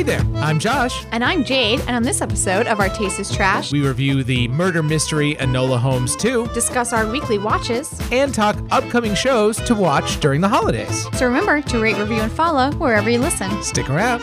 Hey there, I'm Josh. And I'm Jade, and on this episode of Our Taste is Trash, We review the murder mystery Enola Holmes 2 discuss our weekly watches. and talk upcoming shows to watch during the holidays. So remember to rate, review, and follow wherever you listen. Stick around.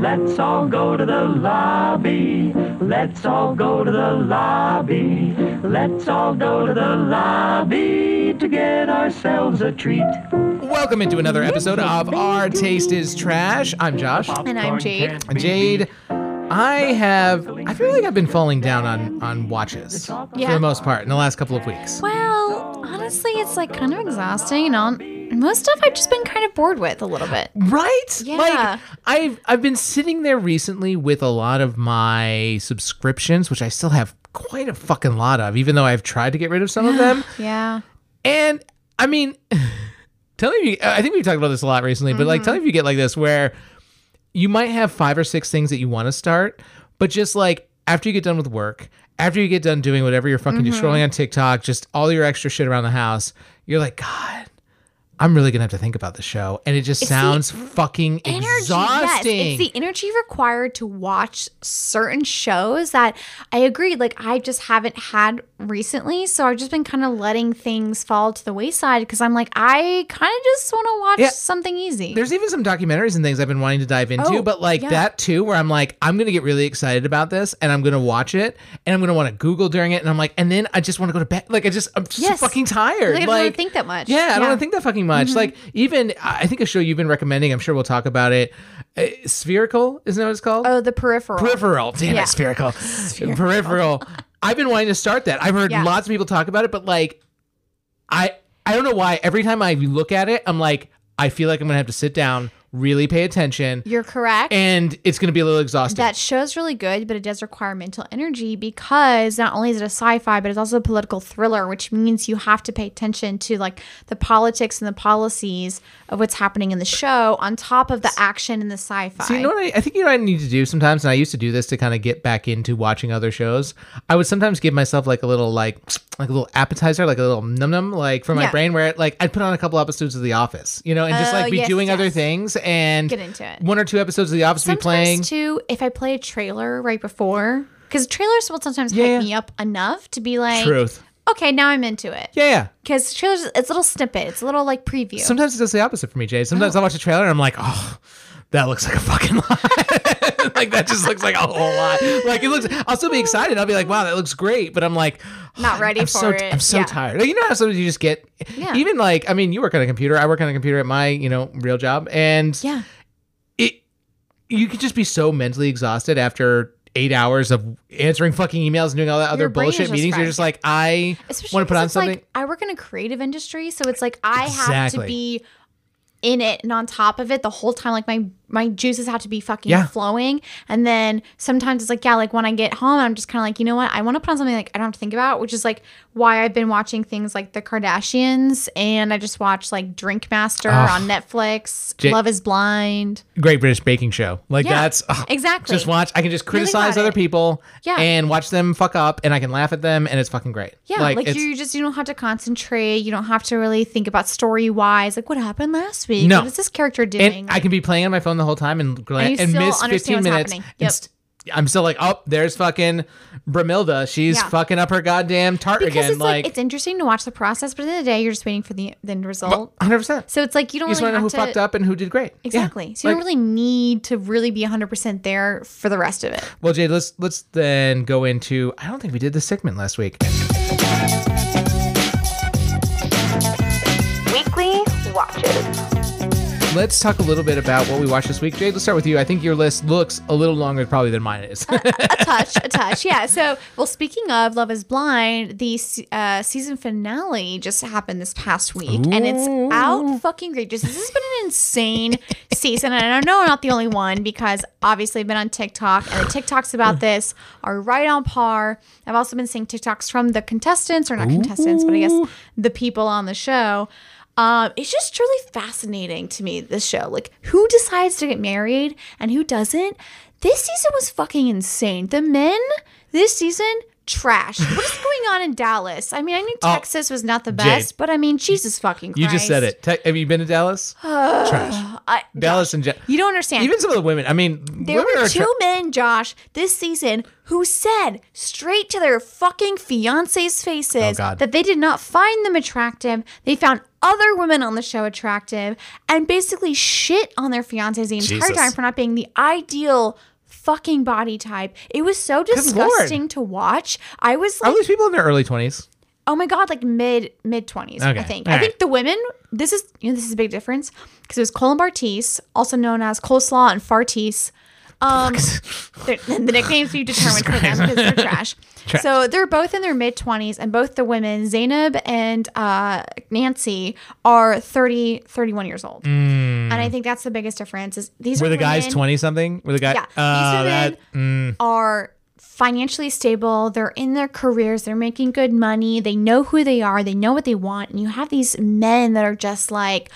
Let's all go to the lobby. Let's all go to the lobby. Let's all go to the lobby to get ourselves a treat. Welcome into another episode of Our Taste is Trash. I'm Josh. And I'm Jade. And Jade, I have, I feel like I've been falling down on, on watches for Yeah. the most part in the last couple of weeks. Well, honestly, it's like kind of exhausting, and on most stuff I've just been kind of bored with a little bit. Right? Yeah. Like I've I've been sitting there recently with a lot of my subscriptions, which I still have quite a fucking lot of, even though I've tried to get rid of some of them. Yeah. And I mean, tell me, if you, I think we've talked about this a lot recently, but like, tell me if you get like this, where you might have five or six things that you want to start, but just like after you get done with work, after you get done doing whatever you're fucking, you're scrolling on TikTok, just all your extra shit around the house, you're like, God. I'm really gonna have to think about the show, and it just the sounds fucking Energy, exhausting. yes. It's the energy required to watch certain shows that I agree, like I just haven't had recently. So I've just been kind of letting things fall to the wayside because I'm like, I kind of just want to watch Yeah. something easy. There's even some documentaries and things I've been wanting to dive into, Oh, but like yeah. that too, where I'm like, I'm gonna get really excited about this, and I'm gonna watch it, and I'm gonna want to Google during it, and I'm like, and then I just want to go to bed. Like I just, I'm just Yes. fucking tired. Like, I don't like think that much. Yeah, I don't want to think that fucking much. Like even I think a show you've been recommending. I'm sure we'll talk about it. Uh, Spherical, isn't that what it's called? oh, the peripheral. Peripheral. Damn Yeah. it, spherical. Peripheral. I've been wanting to start that. I've heard Yeah. lots of people talk about it, but like, I I don't know why. Every time I look at it, I'm like, I feel like I'm gonna have to sit down, really pay attention, You're correct. and it's gonna be a little exhausting. that show's really good, but it does require mental energy because not only is it a sci-fi, but it's also a political thriller, which means you have to pay attention to like the politics and the policies of what's happening in the show on top of the action and the sci-fi. So you know what I, I think you know what I need to do sometimes, and I used to do this to kind of get back into watching other shows. I would sometimes give myself like a little like like a little appetizer, like a little num num, like for my Yeah. brain, where like I'd put on a couple episodes of The Office, you know, and just Oh, like be yes, doing other things and Get into it. One or two episodes of The Office be sometimes playing. too, if I play a trailer right before, because trailers will sometimes Yeah, hype yeah. me up enough to be like, Truth. okay, now I'm into it. Yeah, yeah. Because trailers, it's a little snippet, it's a little like preview. Sometimes it does the opposite for me, Jay. Oh. Sometimes I watch a trailer and I'm like, oh, that looks like a fucking lot. like that just looks like a whole lot. Like it looks. I'll still be excited. I'll be like, wow, that looks great. But I'm like, Not ready I'm for so, it. I'm so Yeah. tired. Like, you know how sometimes you just get. Yeah. Even like, I mean, you work on a computer. I work on a computer at my, you know, real job, and yeah. it. You could just be so mentally exhausted after. Eight hours of answering fucking emails and doing all that other Your is bullshit meetings. You're just like, I want to put on something. Like, I work in a creative industry, so it's like I have to be in it and on top of it the whole time. Like my my juices have to be fucking Yeah. flowing. And then sometimes it's like, yeah, like when I get home, I'm just kind of like, you know what? I want to put on something like I don't have to think about, which is like why I've been watching things like The Kardashians and I just watched like Drink Master on Netflix, J- Love is Blind. Great British Baking Show. Like Yeah, that's ugh, exactly. Just watch. I can just criticize other it. people. Yeah. And watch them fuck up, and I can laugh at them, and it's fucking great. Yeah, like, it's, you just you don't have to concentrate. You don't have to really think about story wise. Like what happened last week? No. What is this character doing? and I can be playing on my phone the whole time and gla- And and, still miss 15 minutes. and Yep. st- I'm still like, oh, there's fucking Bramilda. She's Yeah. fucking up her goddamn tart because again. it's like, Like, it's interesting to watch the process, but at the end of the day, you're just waiting for the, the end result. 100. percent So it's like you don't You just really want to know who fucked up and who did great. Yeah. exactly. So you Like- don't really need to really be 100 percent there for the rest of it. Well, Jade, let's let's then go into. I don't think we did this segment last week. Let's talk a little bit about what we watched this week. Jade, let's start with you. I think your list looks a little longer probably than mine is. a touch, a touch. Yeah. So, well, speaking of Love is Blind, the uh, season finale just happened this past week and it's out fucking great. This has been an insane season. And I know I'm not the only one because obviously I've been on TikTok and the TikToks about this are right on par. I've also been seeing TikToks from the contestants, or not contestants, but I guess the people on the show. Um, it's just truly fascinating to me, this show. Like, who decides to get married and who doesn't? This season was fucking insane. The men this season trash. what is going on in Dallas? I mean, I knew Oh, Texas was not the Jade. best, but I mean, Jesus fucking Christ. You just said it. Te- have you been to Dallas? Trash. I, Dallas and Je- you don't understand. even some of the women. I mean, There were two tra- men, Josh, this season who said straight to their fucking fiancés' faces Oh, that they did not find them attractive. They found other women on the show attractive and basically shit on their fiancés the entire Jesus. time for not being the ideal fucking body type. It was so disgusting to watch. I was like, Are these people in their early twenties? oh my god, like mid mid twenties, I think. All I think right. the women. This is you know this is a big difference because it was Colin Bartise, also known as Coleslaw and Fartise. Um, they're- the nicknames we determined for them because they're trash. So they're both in their mid twenties, and both the women, Zainab and uh, Nancy, are 30, 31 years old. And I think that's the biggest difference. Is these Mm. Were are the guys women- twenty something? Were the guys? yeah, Uh, these that, women are financially stable. They're in their careers. They're making good money. They know who they are. They know what they want. And you have these men that are just like,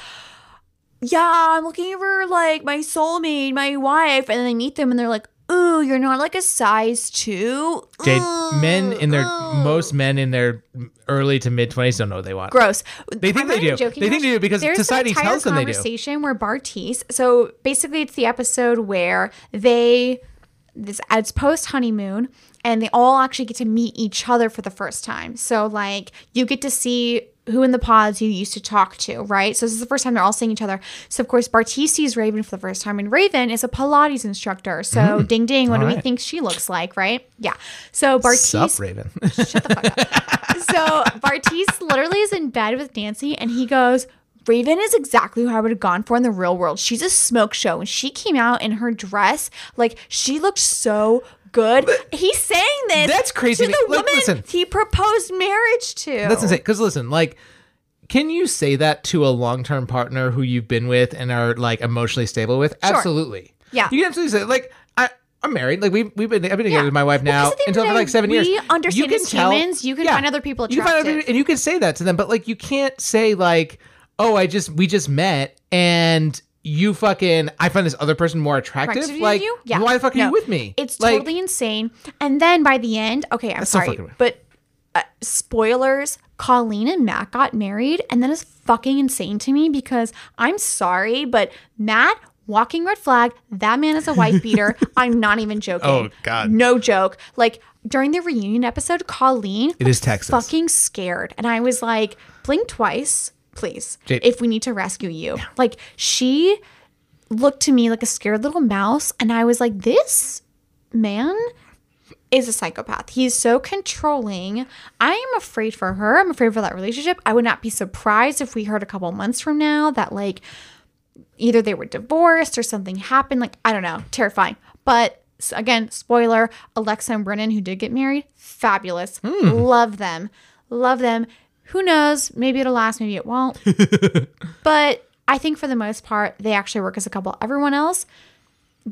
yeah, I'm looking for like my soulmate, my wife, and then they meet them and they're like, ooh, you're not like a size two. Jade, Ugh, men in their ugh." most men in their early to mid twenties don't know what they want. gross. They think I'm they do. They think they do because There's society an entire tells them they do. Conversation where Bartise. So basically, it's the episode where they this it's post honeymoon and they all actually get to meet each other for the first time. So like you get to see who in the pods you used to talk to, right? So this is the first time they're all seeing each other. So of course Bartise sees Raven for the first time, and Raven is a Pilates instructor. So hmm. ding ding, what do we think she looks like, right? Yeah. So Bartise Sup, Raven? shut the fuck up. so Bartise literally is in bed with Nancy and he goes, Raven is exactly who I would have gone for in the real world. She's a smoke show. And she came out in her dress, like she looked so good. He's saying this. That's crazy To the. Like, woman listen. he proposed marriage to. That's insane. Because listen, like, can you say that to a long term partner who you've been with and are like emotionally stable with? Absolutely. Yeah. You can absolutely say like I. I'm married. Like we've we've been I've been together Yeah. with my wife Well, now 'cause at the end until for like seven years. we understand You as tell- humans, you can find other people You can find other and you can say that to them, but like you can't say like, oh, I just we just met and you fucking I find this other person more attractive. Attractive like you? Yeah. why the fuck are No. you with me? It's like, totally insane. And then by the end, okay, I'm sorry, fucking but uh, spoilers: Colleen and Matt got married, and that is fucking insane to me because I'm sorry, but Matt. Walking red flag. That man is a wife beater. I'm not even joking. Oh, God. No joke. Like during the reunion episode, Colleen It is was Texas. fucking scared, and I was like, blink twice, please, Jade- if we need to rescue you. Like she looked to me like a scared little mouse, and I was like, this man is a psychopath. He's so controlling. I am afraid for her. I'm afraid for that relationship. I would not be surprised if we heard a couple months from now that like either they were divorced or something happened. Like, I don't know. Terrifying. But again, spoiler Alexa and Brennan, who did get married, fabulous. Hmm. Love them. Love them. Who knows? Maybe it'll last, maybe it won't. but I think for the most part, they actually work as a couple. Everyone else,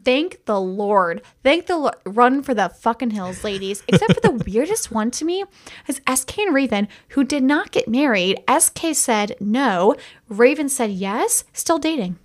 thank the Lord. Thank the Lord. Run for the fucking hills, ladies. Except for the weirdest one to me is SK and Raven, who did not get married. SK said no. Raven said yes. Still dating.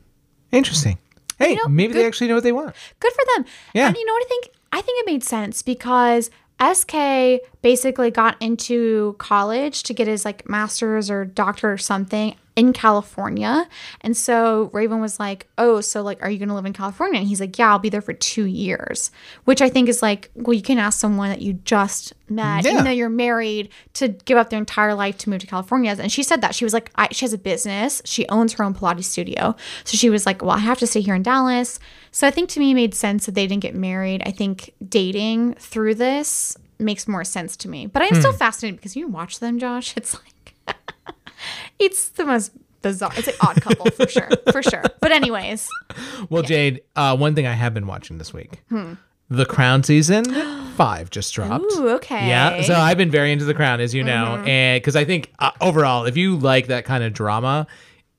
Interesting. Hey, know, maybe they actually know what they want. Good for them. Yeah. And you know what I think? I think it made sense because SK basically got into college to get his like master's or doctor or something in California. And so Raven was like, Oh, so like, are you going to live in California? And he's like, Yeah, I'll be there for two years, which I think is like, well, you can ask someone that you just met, Yeah. even though you're married, to give up their entire life to move to California. And she said that. She was like, I, She has a business, she owns her own Pilates studio. So she was like, Well, I have to stay here in Dallas. So I think to me it made sense that they didn't get married. I think dating through this makes more sense to me. But I'm Hmm. still fascinated because you watch them, Josh. It's like it's the most bizarre. It's an odd couple for sure. For sure. But anyways, Well, Jade, uh, one thing I have been watching this week, Hmm. The Crown season five just dropped. ooh, okay. Yeah, so I've been very into The Crown, as you know, Mm-hmm. and because I think uh, overall, if you like that kind of drama,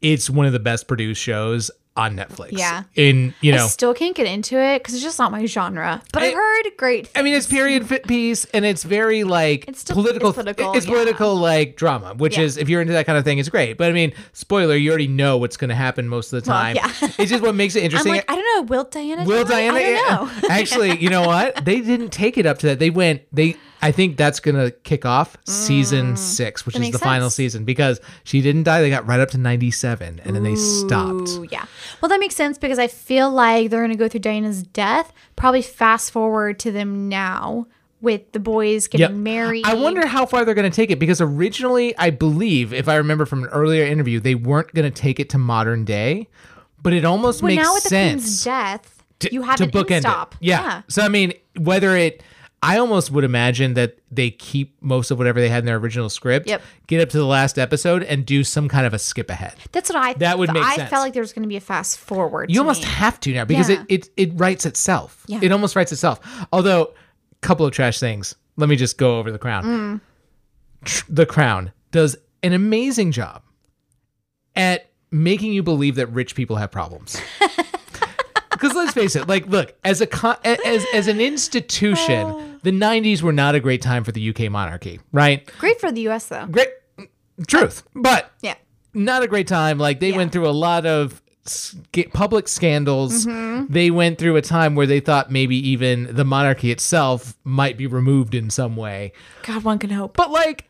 it's one of the best produced shows on Netflix. Yeah. in you I know, still can't get into it because it's just not my genre. But I- heard great. I mean, it's period fit piece, and it's very like It's still- political. it's political, It's yeah. political like drama, which Yeah. is if you're into that kind of thing, it's great. But I mean, spoiler, you already know what's going to happen most of the Well, time. yeah. it's just what makes it I'm interesting. like, I don't know. Will Diana? Will die? Diana? I don't know. Actually, you know what? They didn't take it up to that. They went. They I think that's gonna kick off season six, which Mm. That is the makes final sense. season because she didn't die. They got right up to ninety seven, and then they stopped. Ooh, yeah. Well, that makes sense because I feel like they're going to go through Diana's death, probably fast forward to them now with the boys getting married. I wonder how far they're going to take it because originally, I believe, if I remember from an earlier interview, they weren't going to take it to modern day, but it almost Well, makes now with the sense. queen's death, to- you have to an bookend it. stop. Yeah. So I mean, whether it, I almost would imagine that they keep most of whatever they had in their original script. Yep. Get up to the last episode and do some kind of a skip ahead. That's what I. That would make I sense. felt like there was going to be a fast forward. You almost me. have to now because Yeah. it, it it writes itself. Yeah. It almost writes itself. Although, a couple of trash things. Let me just go over the crown. Mm. The crown does an amazing job at making you believe that rich people have problems. Because let's face it, like, look, as a con- a- as as an institution, the '90s were not a great time for the UK monarchy, right? great for the U.S. though. Great, truth, but Yeah. not a great time. Like they Yeah. went through a lot of public scandals. Mm-hmm. They went through a time where they thought maybe even the monarchy itself might be removed in some way. God, one can hope. But like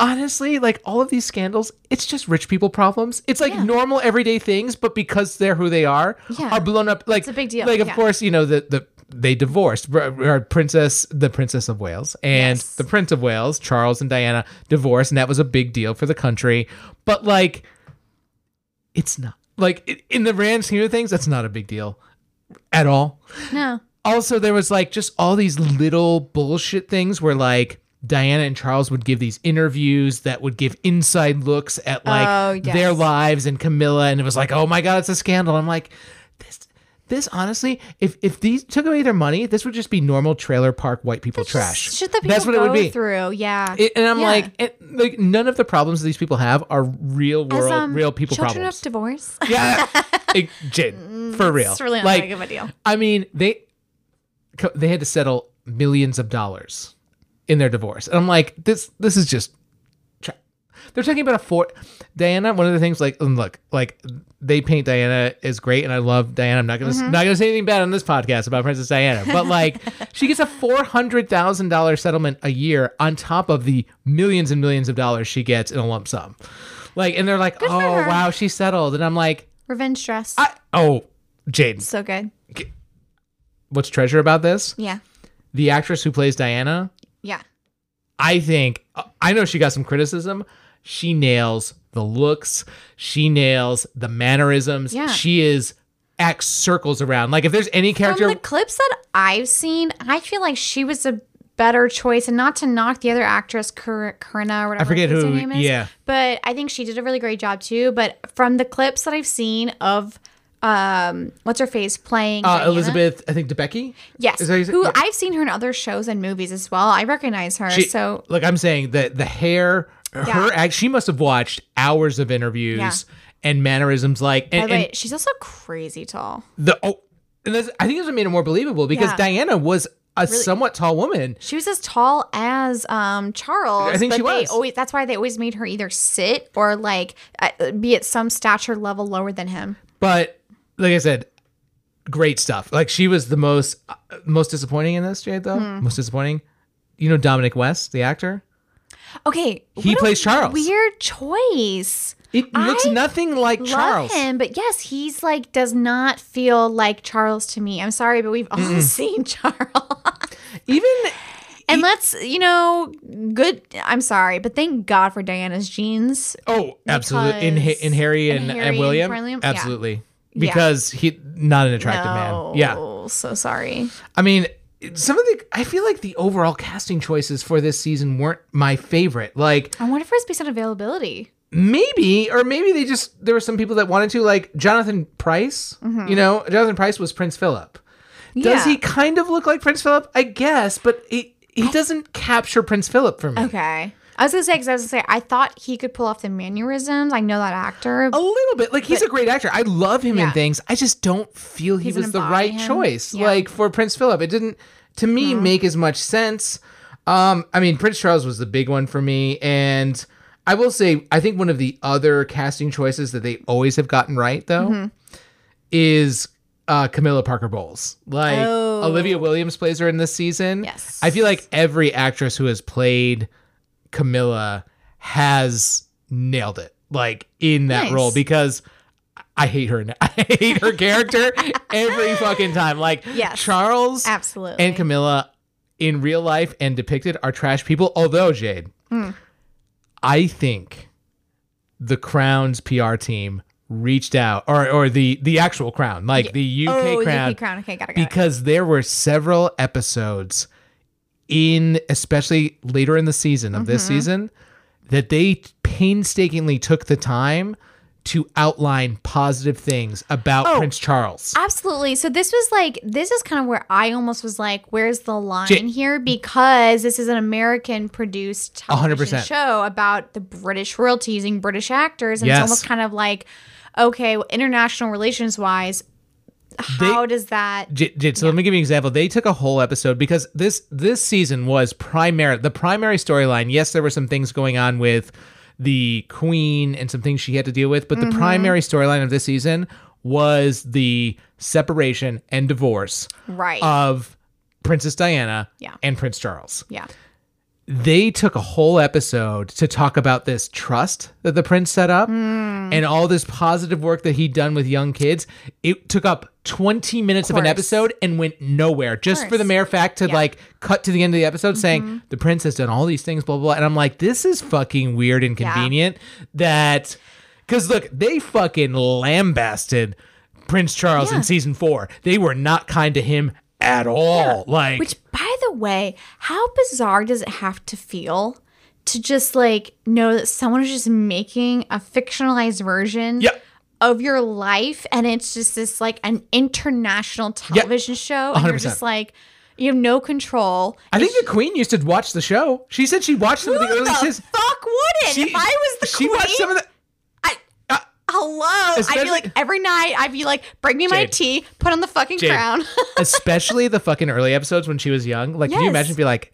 honestly, like all of these scandals, it's just rich people problems. It's like Yeah. normal everyday things, but because they're who they are, Yeah. are blown up. Like It's a big deal, Like of yeah. course, you know the the they divorced princess the princess of wales and Yes. the prince of wales charles and diana divorced and that was a big deal for the country but like it's not like in the grand scheme of things that's not a big deal at all No. also there was like just all these little bullshit things where like Diana and Charles would give these interviews that would give inside looks at like Oh, yes. their lives and Camilla and it was like, "Oh my god, it's a scandal." I'm like, this honestly, if if these took away their money, this would just be normal trailer park white people trash. Shit that people That's what go it would be. through. Yeah. It- and I'm Yeah. like, it, like none of the problems these people have are real As, world, um, real people children problems. of divorce. yeah, it, Jade, for real. It's really not like, that big of a deal. I mean, they they had to settle millions of dollars in their divorce, and I'm like, this this is just. They're talking about a four. Diana, one of the things, like, and look, like they paint Diana is great, and I love Diana. I'm not gonna Mm-hmm. not gonna say anything bad on this podcast about Princess Diana, but like, she gets a four hundred thousand dollar settlement a year on top of the millions and millions of dollars she gets in a lump sum. Like, and they're like, for oh wow, she settled, and I'm like, Revenge dress. I oh, Jaden, so good. what's treasure about this? Yeah. The actress who plays Diana, Yeah. I think I know she got some criticism. She nails the looks. She nails the mannerisms. Yeah. She is acts circles around. Like if there's any character, From the clips that I've seen, I feel like she was a better choice, and not to knock the other actress, Corinna or whatever. I forget her who- name is. yeah. But I think she did a really great job too. But from the clips that I've seen of, um, what's her face playing uh, Elizabeth, I think Debicki. Yes, Is that how you say- who. I've seen her in other shows and movies as well. I recognize her. She- so like I'm saying that the hair, Yeah. act, she must have watched hours of interviews Yeah. and mannerisms. Like by and, the way, and she's also crazy tall. the oh, and that's, I think that's what made it more believable because Yeah. Diana was a somewhat tall woman. She was as tall as um Charles. I think but she was. always that's why they always made her either sit or like uh, be at some stature level lower than him. But like I said, great stuff. Like she was the most uh, most disappointing in this, Jade. Though Hmm. most disappointing. You know Dominic West, the actor. Okay, He plays Charles. Weird choice. It looks I nothing like Love Charles. him, but yes, he's like does not feel like Charles to me. I'm sorry, but we've all seen Charles. Even and let's, you know, good. I'm sorry, but thank God for Diana's genes. oh, absolutely in in Harry in and, Harry and and William? Absolutely. Yeah. Because he not an attractive man. Yeah. No, so sorry. I mean, some of the I feel like the overall casting choices for this season weren't my favorite. Like I wonder if it's based on availability. maybe or maybe they just there were some people that wanted to like Jonathan Pryce. You know, Jonathan Pryce was Prince Philip. Does Mm-hmm. Yeah. he kind of look like Prince Philip? I guess, but he he doesn't capture Prince Philip for me. Okay. I was gonna say because I was gonna say I thought he could pull off the mannerisms. I know that actor. A little bit. Like he's a great actor. I love him in things. I just don't feel he He was the right him. choice. Yeah. Mm-hmm. Like for Prince Philip, it didn't to me make as much sense. Um, I mean, Prince Charles was the big one for me, and I will say I think one of the other casting choices that they always have gotten right though Mm-hmm. is uh, Camilla Parker Bowles. Like Oh, Olivia Williams plays her in this season. Yes. I feel like every actress who has played Camilla has nailed it, like in that Nice. role because I hate her. I hate her character every fucking time. Like Yes. Charles Absolutely. and Camilla in real life and depicted are trash people. Although Jade, Hmm. I think the Crown's PR team reached out, or or the the actual Crown, like the UK oh, Crown, UK Crown. Okay, got it. Got it. because there were several episodes in especially later in the season of Mm-hmm. this season that they painstakingly took the time to outline positive things about Oh. Prince Charles. Absolutely. So this was like this is kind of where I almost was like, where's the line Ja- here? Because this is an American produced television 100%. show about the British royalty using British actors. And Yes. it's almost kind of like, okay, well, international relations wise, how does that J- Jid, so let me give you an example. They took a whole episode because this this season was primary the primary storyline. Yes, there were some things going on with the queen and some things she had to deal with, but Mm-hmm. the primary storyline of this season was the separation and divorce right? of Princess Diana Yeah. and Prince Charles. yeah. They took a whole episode to talk about this trust that the prince set up Hmm. and all this positive work that he'd done with young kids. It took up 20 minutes of, an episode and went nowhere just for the mere fact to Yeah. Mm-hmm. like cut to the end of the episode saying the prince has done all these things, blah, blah, blah. And I'm like, this is fucking weird and Yeah. convenient that, because look, they fucking lambasted Prince Charles Yeah. in season four. They were not kind to him at all. Like, Which, by the way, how bizarre does it have to feel to just like know that someone is just making a fictionalized version Yeah. of your life and it's just this like an international television show and you're just like you have no control. I think the Queen used to watch the show. She said she watched some of the early the seasons. fuck wouldn't? She, if I was the she queen, watched some of the. Hello. I'd be like every night. I'd be like, bring me my Jade. tea, put on the fucking Jade. crown. especially the fucking early episodes when she was young. Like, can you Yes. imagine? Be like,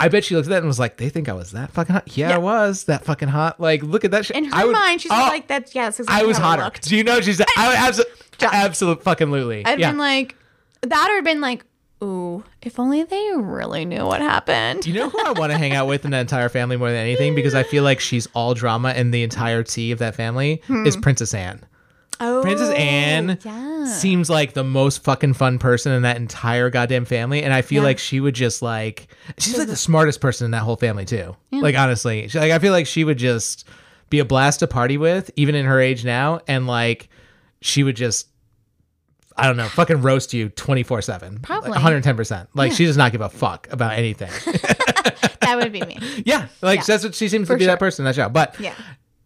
I bet she looked at that and was like, "They think I was that fucking hot." Yeah, I was that fucking hot. Like, look at that shit. In her I would- mind, she's Oh, like, "That's yeah, that's exactly I was how hotter. looked." Do you know? She's. I would absolutely, Ja- absolute fucking lutely. I'd yeah. been like, that or been like, ooh, if only they really knew what happened. you know who I want to hang out with in that entire family more than anything because I feel like she's all drama and the entire tea of that family hmm. is Princess Anne. Oh, Princess Anne yeah. seems like the most fucking fun person in that entire goddamn family, and I feel Yeah. like she would just like she's like the smartest person in that whole family too. Like honestly, she, like I feel like she would just be a blast to party with, even in her age now, and like she would just. I don't know, fucking roast you 24 7. Probably. 110%. Like, she does not give a fuck about anything. that would be me. yeah. Like, Yeah. that's what she seems to be sure. that person in that show. But Yeah.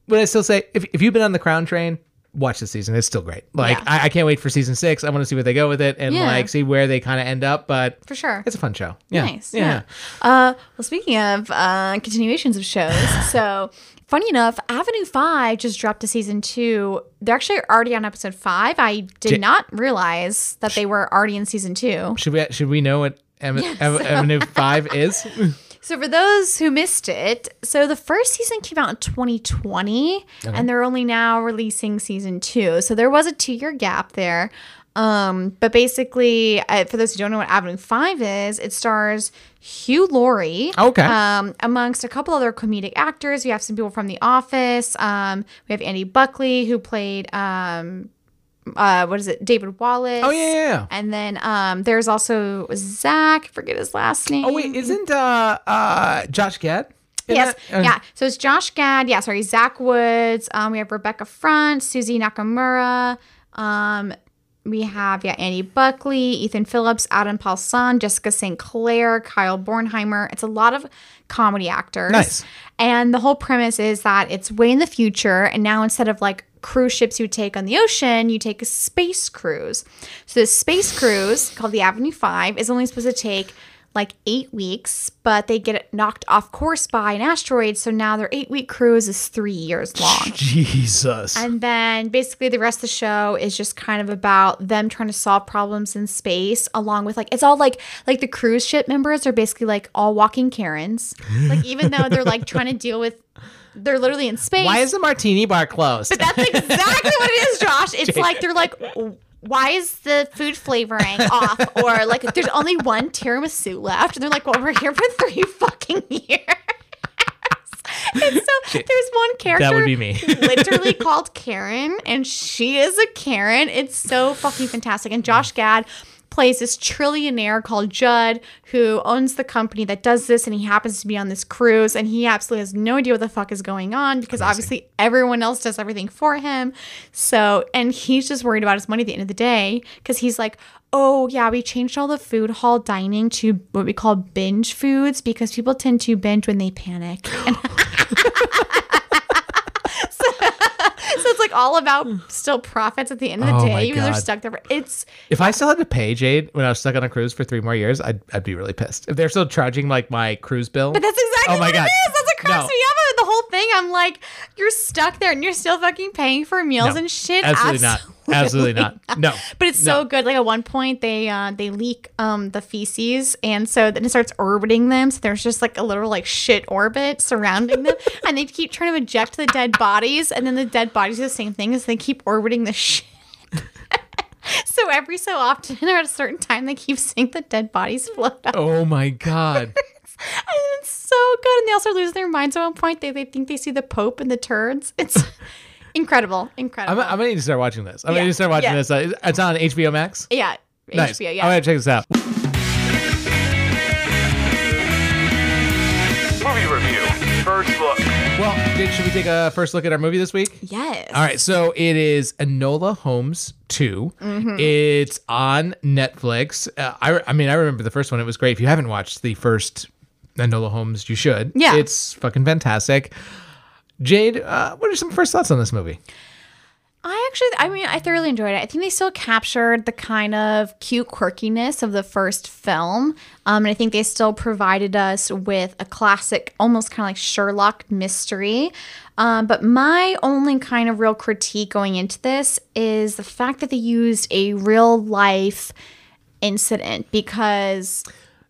but I still say if, if you've been on the crown train, watch the season. It's still great. Like Yeah. I, I can't wait for season six. I want to see where they go with it and Yeah. like see where they kind of end up. But For sure. it's a fun show. Yeah. Nice. Yeah. Uh, well, speaking of uh, continuations of shows, so funny enough, Avenue Five just dropped to season two. They're actually already on episode five. I did J- not realize that they were already in season two. Should we should we know what Avenue Five is? So for those who missed it, so the first season came out in 2020, and they're only now releasing season two. So there was a two-year gap there. Um, but basically, uh, for those who don't know what Avenue Five is, it stars Hugh Laurie. Okay. Um, amongst a couple other comedic actors, we have some people from The Office. Um, we have Andy Buckley who played um, uh, what is it, David Wallace. Oh yeah, yeah, yeah. And then um, there's also Zach. Forget his last name. Oh wait, isn't uh uh Josh Gad? in Yes, that? Uh, yeah. So it's Josh Gad. Yeah, sorry, Zach Woods. Um, we have Rebecca Front, Suzy Nakamura. Um, we have yeah Andy Buckley, Ethan Phillips, Adam Paulson, Jessica St. Clair, Kyle Bornheimer. It's a lot of comedy actors. Nice. And the whole premise is that it's way in the future, and now instead of like cruise ships you take on the ocean, you take a space cruise. So this space cruise called the Avenue Five is only supposed to take like eight weeks, but they get knocked off course by an asteroid. So now their eight week cruise is three years long. Jesus. And then basically the rest of the show is just kind of about them trying to solve problems in space along with like it's all like like the cruise ship members are basically like all walking Karens. Like even though they're like trying to deal with they're literally in space. Why is the martini bar closed? But that's exactly what it is, Josh. It's like they're like why is the food flavoring off? Or like, there's only one tiramisu left. And they're like, well, we're here for three fucking years. and so there's one character That would be me. literally called Karen, and she is a Karen. It's so fucking fantastic. And Josh Gad plays this trillionaire called Judd who owns the company that does this, and he happens to be on this cruise, and he absolutely has no idea what the fuck is going on because obviously everyone else does everything for him. So, and he's just worried about his money at the end of the day because he's like, oh yeah, we changed all the food hall dining to what we call binge foods because people tend to binge when they panic. And so, so it's like all about hmm. still profits at the end of the Oh day. though they're stuck there. for- It's If I still had to pay Jade when I was stuck on a cruise for three more years, I'd, I'd be really pissed. If they're still charging like my cruise bill, but that's exactly Oh my what God. it is. That's what cracks No. me up the whole thing. I'm like, you're stuck there and you're still fucking paying for meals No, and shit. absolutely not. Absolutely not. No. But it's so good. Like at one point they uh they leak um the feces and so then it starts orbiting them. So there's just like a little like shit orbit surrounding them. and they keep trying to eject the dead bodies and then the dead bodies do the same thing as they keep orbiting the shit. so every so often or at a certain time they keep seeing the dead bodies float up. Oh my God. And it's so good. And they also lose their minds at one point. They they think they see the Pope and the turds. It's incredible. I'm, Incredible. I'm gonna need to start watching this. I'm Yeah, gonna need to start watching yeah. this. Uh, it's on HBO Max. yeah. Nice. HBO, I'm gonna check this out. Movie review. First look. Well, Jake, should we take a first look at our movie this week? Yes. All right, so it is Enola Holmes 2. Mm-hmm. It's on Netflix. Uh, I, I mean, I remember the first one. It was great. If you haven't watched the first Enola Holmes, you should. Yeah. It's fucking fantastic. Jade, uh, what are some first thoughts on this movie? I actually, I mean, I thoroughly enjoyed it. I think they still captured the kind of cute quirkiness of the first film. Um, and I think they still provided us with a classic, almost kind of like Sherlock mystery. Um, but my only kind of real critique going into this is the fact that they used a real life incident because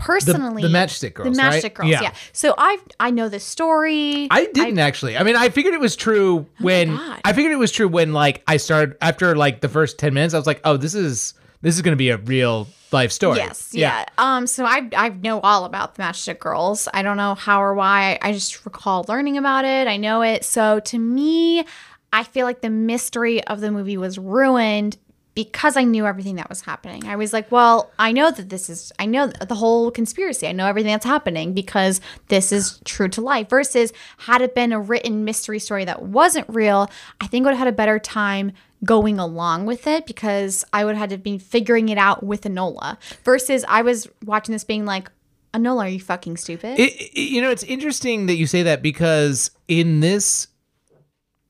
personally, the Matchstick Girls, the right? Matchstick Girls, Yeah. yeah. So I I know the story. I didn't actually. I mean, I figured it was true when Oh God. I figured it was true when like I started after like the first 10 minutes. I was like, "Oh, this is this is going to be a real life story." Yes, yeah. Um, so I I know all about the Matchstick Girls. I don't know how or why. I just recall learning about it. I know it. So to me, I feel like the mystery of the movie was ruined because I knew everything that was happening. I was like, well, I know that this is I know the whole conspiracy. I know everything that's happening because this is true to life. Versus had it been a written mystery story that wasn't real, I think I would have had a better time going along with it because I would have had to be figuring it out with Enola versus I was watching this being like, Enola, are you fucking stupid? It, it- you know, it's interesting that you say that because in this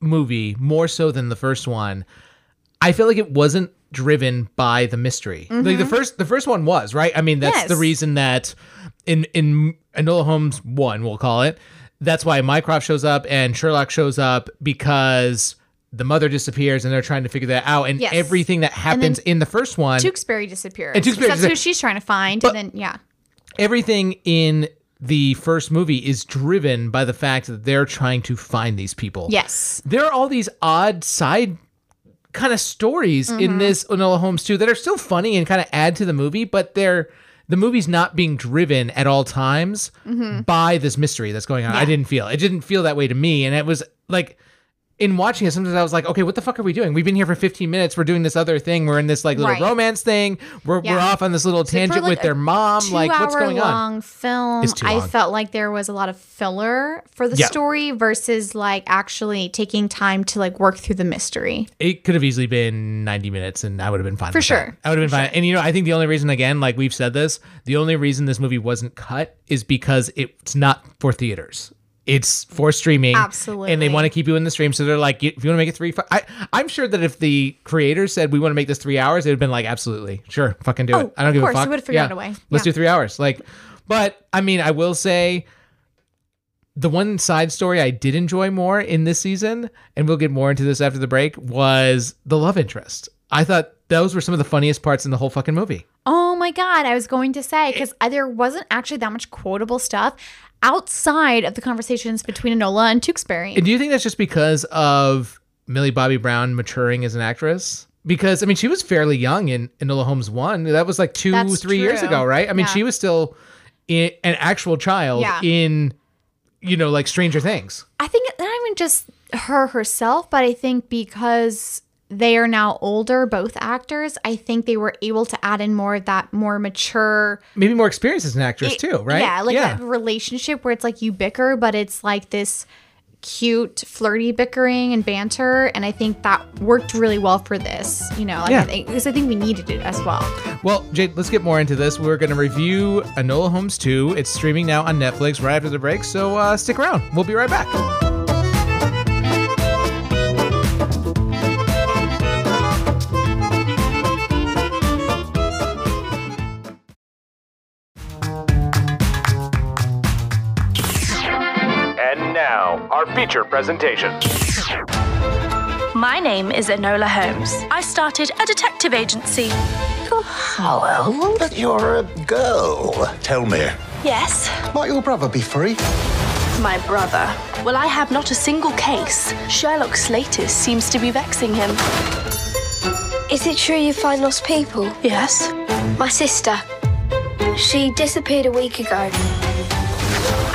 movie, more so than the first one, I feel like it wasn't driven by the mystery. Like the first, the first one was right. I mean, that's Mm-hmm. Yes. the reason that in in Enola Holmes one, we'll call it. That's why Mycroft shows up and Sherlock shows up because the mother disappears and they're trying to figure that out. And Yes. everything that happens in the first one, Tewksbury disappears. And Tewksbury That's who she's trying to find. But- and then, yeah. everything in the first movie is driven by the fact that they're trying to find these people. Yes. There are all these odd side kind of stories Mm-hmm. in this Enola Holmes too that are still funny and kind of add to the movie, but they're the movie's not being driven at all times by this mystery that's going on. I Mm-hmm. Didn't feel. It didn't feel that way to me and it was like in watching it, sometimes I was like, okay, what the fuck are we doing? We've been here for 15 minutes. We're doing this other thing. We're in this like little Right. romance thing. We're, we're off on this little for, tangent like, with their mom. Like, what's going on? long film. I felt like there was a lot of filler for the Yeah. story versus like actually taking time to like work through the mystery. it could have easily been 90 minutes and I would have been fine. For with sure. that. I would have been fine. And you know, I think the only reason, again, like we've said this, the only reason this movie wasn't cut is because it's not for theaters. It's for streaming. Absolutely. And they want to keep you in the stream. So they're like, if you want to make it three, fi- I, I'm sure that if the creators said, we want to make this three hours, it would have been like, absolutely. Sure. Fucking do Oh, it. I don't give course, a fuck. would have figured out a way. Let's Yeah. do three hours. Like, but I mean, I will say, the one side story I did enjoy more in this season, and we'll get more into this after the break, was the love interest. I thought those were some of the funniest parts in the whole fucking movie. Oh my god, I was going to say because there wasn't actually that much quotable stuff outside of the conversations between Enola and Tewksbury. And do you think that's just because of Millie Bobby Brown maturing as an actress? because I mean she was fairly young in Enola Holmes one. That was like two, That's three years ago, right? I mean Yeah. she was still i an actual child Yeah. in, you know, like Stranger Things. I think not even just her herself, but I think because they are now older, both actors, I think they were able to add in more of that more mature Maybe more experience as an actress too, right? Yeah, like that relationship where it's like you bicker, but it's like this cute, flirty bickering and banter. And I think that worked really well for this, you know, like Yeah. I think, because I think we needed it as well. Well, Jade, let's get more into this. We're going to review Enola Holmes 2. It's streaming now on Netflix right after the break, so uh, stick around. We'll be right back. Feature presentation. My name is Enola Holmes. I started a detective agency. Oh, well, but you're a girl. Tell me, Yes, might your brother be free? my brother. Well, I have not a single case. Sherlock Slatus seems to be vexing him. Is it true you find lost people? Yes? My sister. She disappeared a week ago.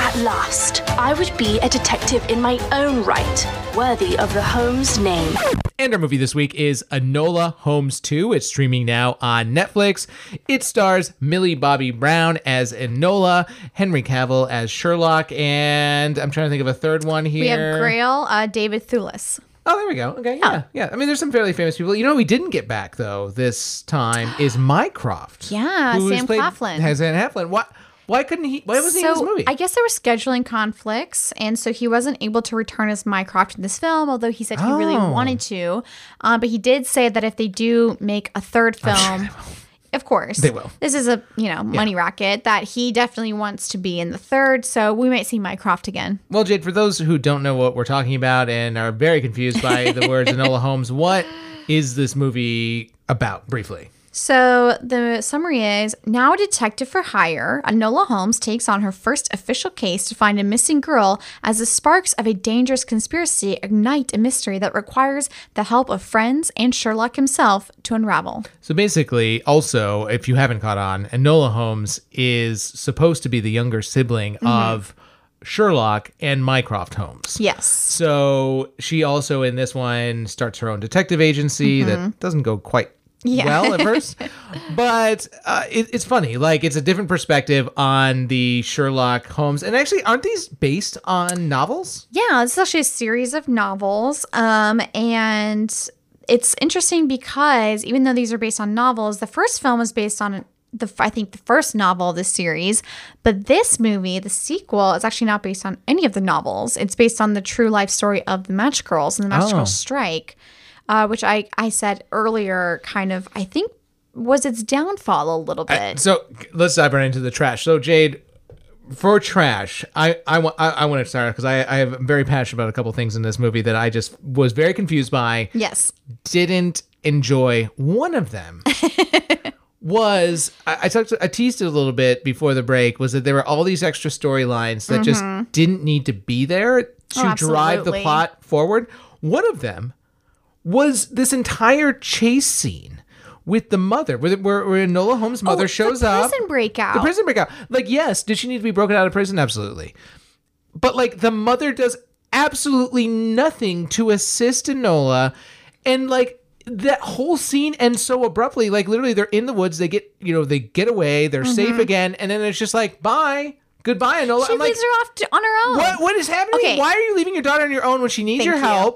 At last, I would be a detective in my own right, worthy of the Holmes name. And our movie this week is Enola Holmes 2. It's streaming now on Netflix. It stars Millie Bobby Brown as Enola, Henry Cavill as Sherlock, and I'm trying to think of a third one here. We have Grail, uh, David Thewlis. Oh, there we go. Okay, yeah, yeah. I mean, there's some fairly famous people. You know, we didn't get back though this time is Mycroft. Yeah, Sam played- Claflin. Has Sam Claflin. Why? Why couldn't he? Why wasn't he in this movie? I guess there were scheduling conflicts, and so he wasn't able to return as Mycroft in this film. Although he said he really Oh. wanted to, uh, but he did say that if they do make a third film, of course They will. This is a you know money racket that he definitely wants to be in the third. So we might see Mycroft again. Well, Jade, for those who don't know what we're talking about and are very confused by the words Enola Holmes, what is this movie about briefly? So the summary is now a detective for hire, Enola Holmes takes on her first official case to find a missing girl as the sparks of a dangerous conspiracy ignite a mystery that requires the help of friends and Sherlock himself to unravel. So basically, also, if you haven't caught on, Enola Holmes is supposed to be the younger sibling Mm-hmm. of Sherlock and Mycroft Holmes. Yes. So she also in this one starts her own detective agency that doesn't go quite Mm-hmm. Yeah. well at first, but uh, it, it's funny. Like it's a different perspective on the Sherlock Holmes, and actually, aren't these based on novels? Yeah, it's actually a series of novels. Um, and it's interesting because even though these are based on novels, the first film was based on the I think the first novel of the series, but this movie, the sequel, is actually not based on any of the novels. It's based on the true life story of the Match Girls and the Match Oh. Girls strike, uh, which I I said earlier, kind of I think was its downfall a little bit. So let's dive right into the trash. So Jade, for trash, I I want I, I want to start because I I am very passionate about a couple things in this movie that I just was very confused by. yes. Didn't enjoy one of them. was I, I talked I teased it a little bit before the break was that there were all these extra storylines that just didn't need to be there to Mm-hmm. Oh, drive the plot forward. One of them was this entire chase scene with the mother, where, where, where Enola Holmes' mother Oh, shows the up. prison breakout. The prison breakout. Like, yes, did she need to be broken out of prison? Absolutely. But like the mother does absolutely nothing to assist Enola. And like that whole scene ends so abruptly. Like literally they're in the woods, they get you know, they get away, they're safe again, and then it's just like, bye. Goodbye, Enola. Mm-hmm. She I'm like, leaves her off to, on her own. what what is happening? Okay. Why are you leaving your daughter on your own when she needs Thank your you.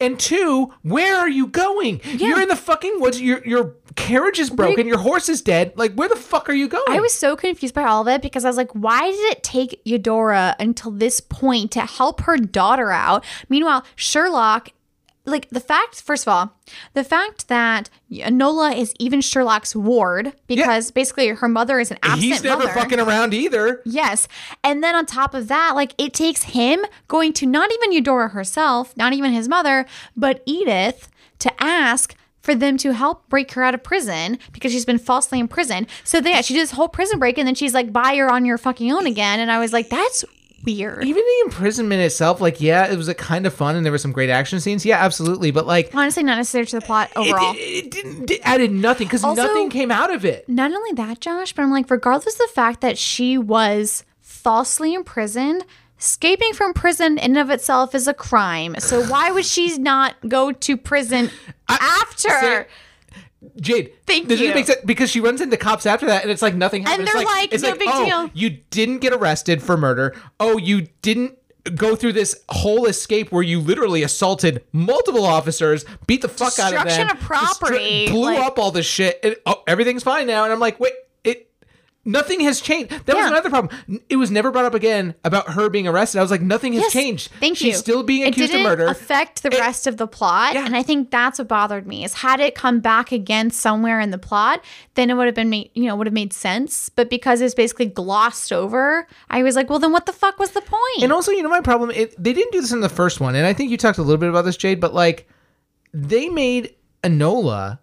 And two, where are you going? You're in the fucking woods. Your your carriage is broken. Your horse is dead. Like where the fuck are you going? I was so confused by all of it because I was like, why did it take Eudora until this point to help her daughter out? Meanwhile, Sherlock, like the fact, first of all, the fact that Nola is even Sherlock's ward because basically her mother is an absent He's never mother. fucking around either. Yes. And then on top of that, like it takes him going to not even Eudora herself, not even his mother, but Edith to ask for them to help break her out of prison because she's been falsely imprisoned. So then yeah, she did this whole prison break and then she's like, bye, you're on your fucking own again. And I was like, that's weird. even the imprisonment itself, like, yeah, it was a kind of fun and there were some great action scenes. Yeah, absolutely. But like, Honestly, not necessary to the plot overall. it, it didn't it added nothing because nothing came out of it. not only that, Josh, but I'm like, regardless of the fact that she was falsely imprisoned, escaping from prison in and of itself is a crime. So why would she not go to prison after? Sarah- Jade, Thank does you. This make sense? Because she runs into cops after that, and it's like nothing happened. It's they're like, it's no big oh, deal. You didn't get arrested for murder. Oh, you didn't go through this whole escape where you literally assaulted multiple officers, beat the fuck out of them, Destruction of property, blew like- up all this shit. And, oh, everything's fine now. And I'm like, wait, it. Nothing has changed. That was another problem. It was never brought up again about her being arrested. I was like, nothing has Yes, changed. Thank you. She's you. still being it accused of didn't murder. Affect the rest of the plot, Yeah. and I think that's what bothered me. Is had it come back again somewhere in the plot, then it would have been made, you know, would have made sense. But because it's basically glossed over, I was like, well, then what the fuck was the point? And also, you know, my problem, it, they didn't do this in the first one. And I think you talked a little bit about this, Jade, but like, they made Enola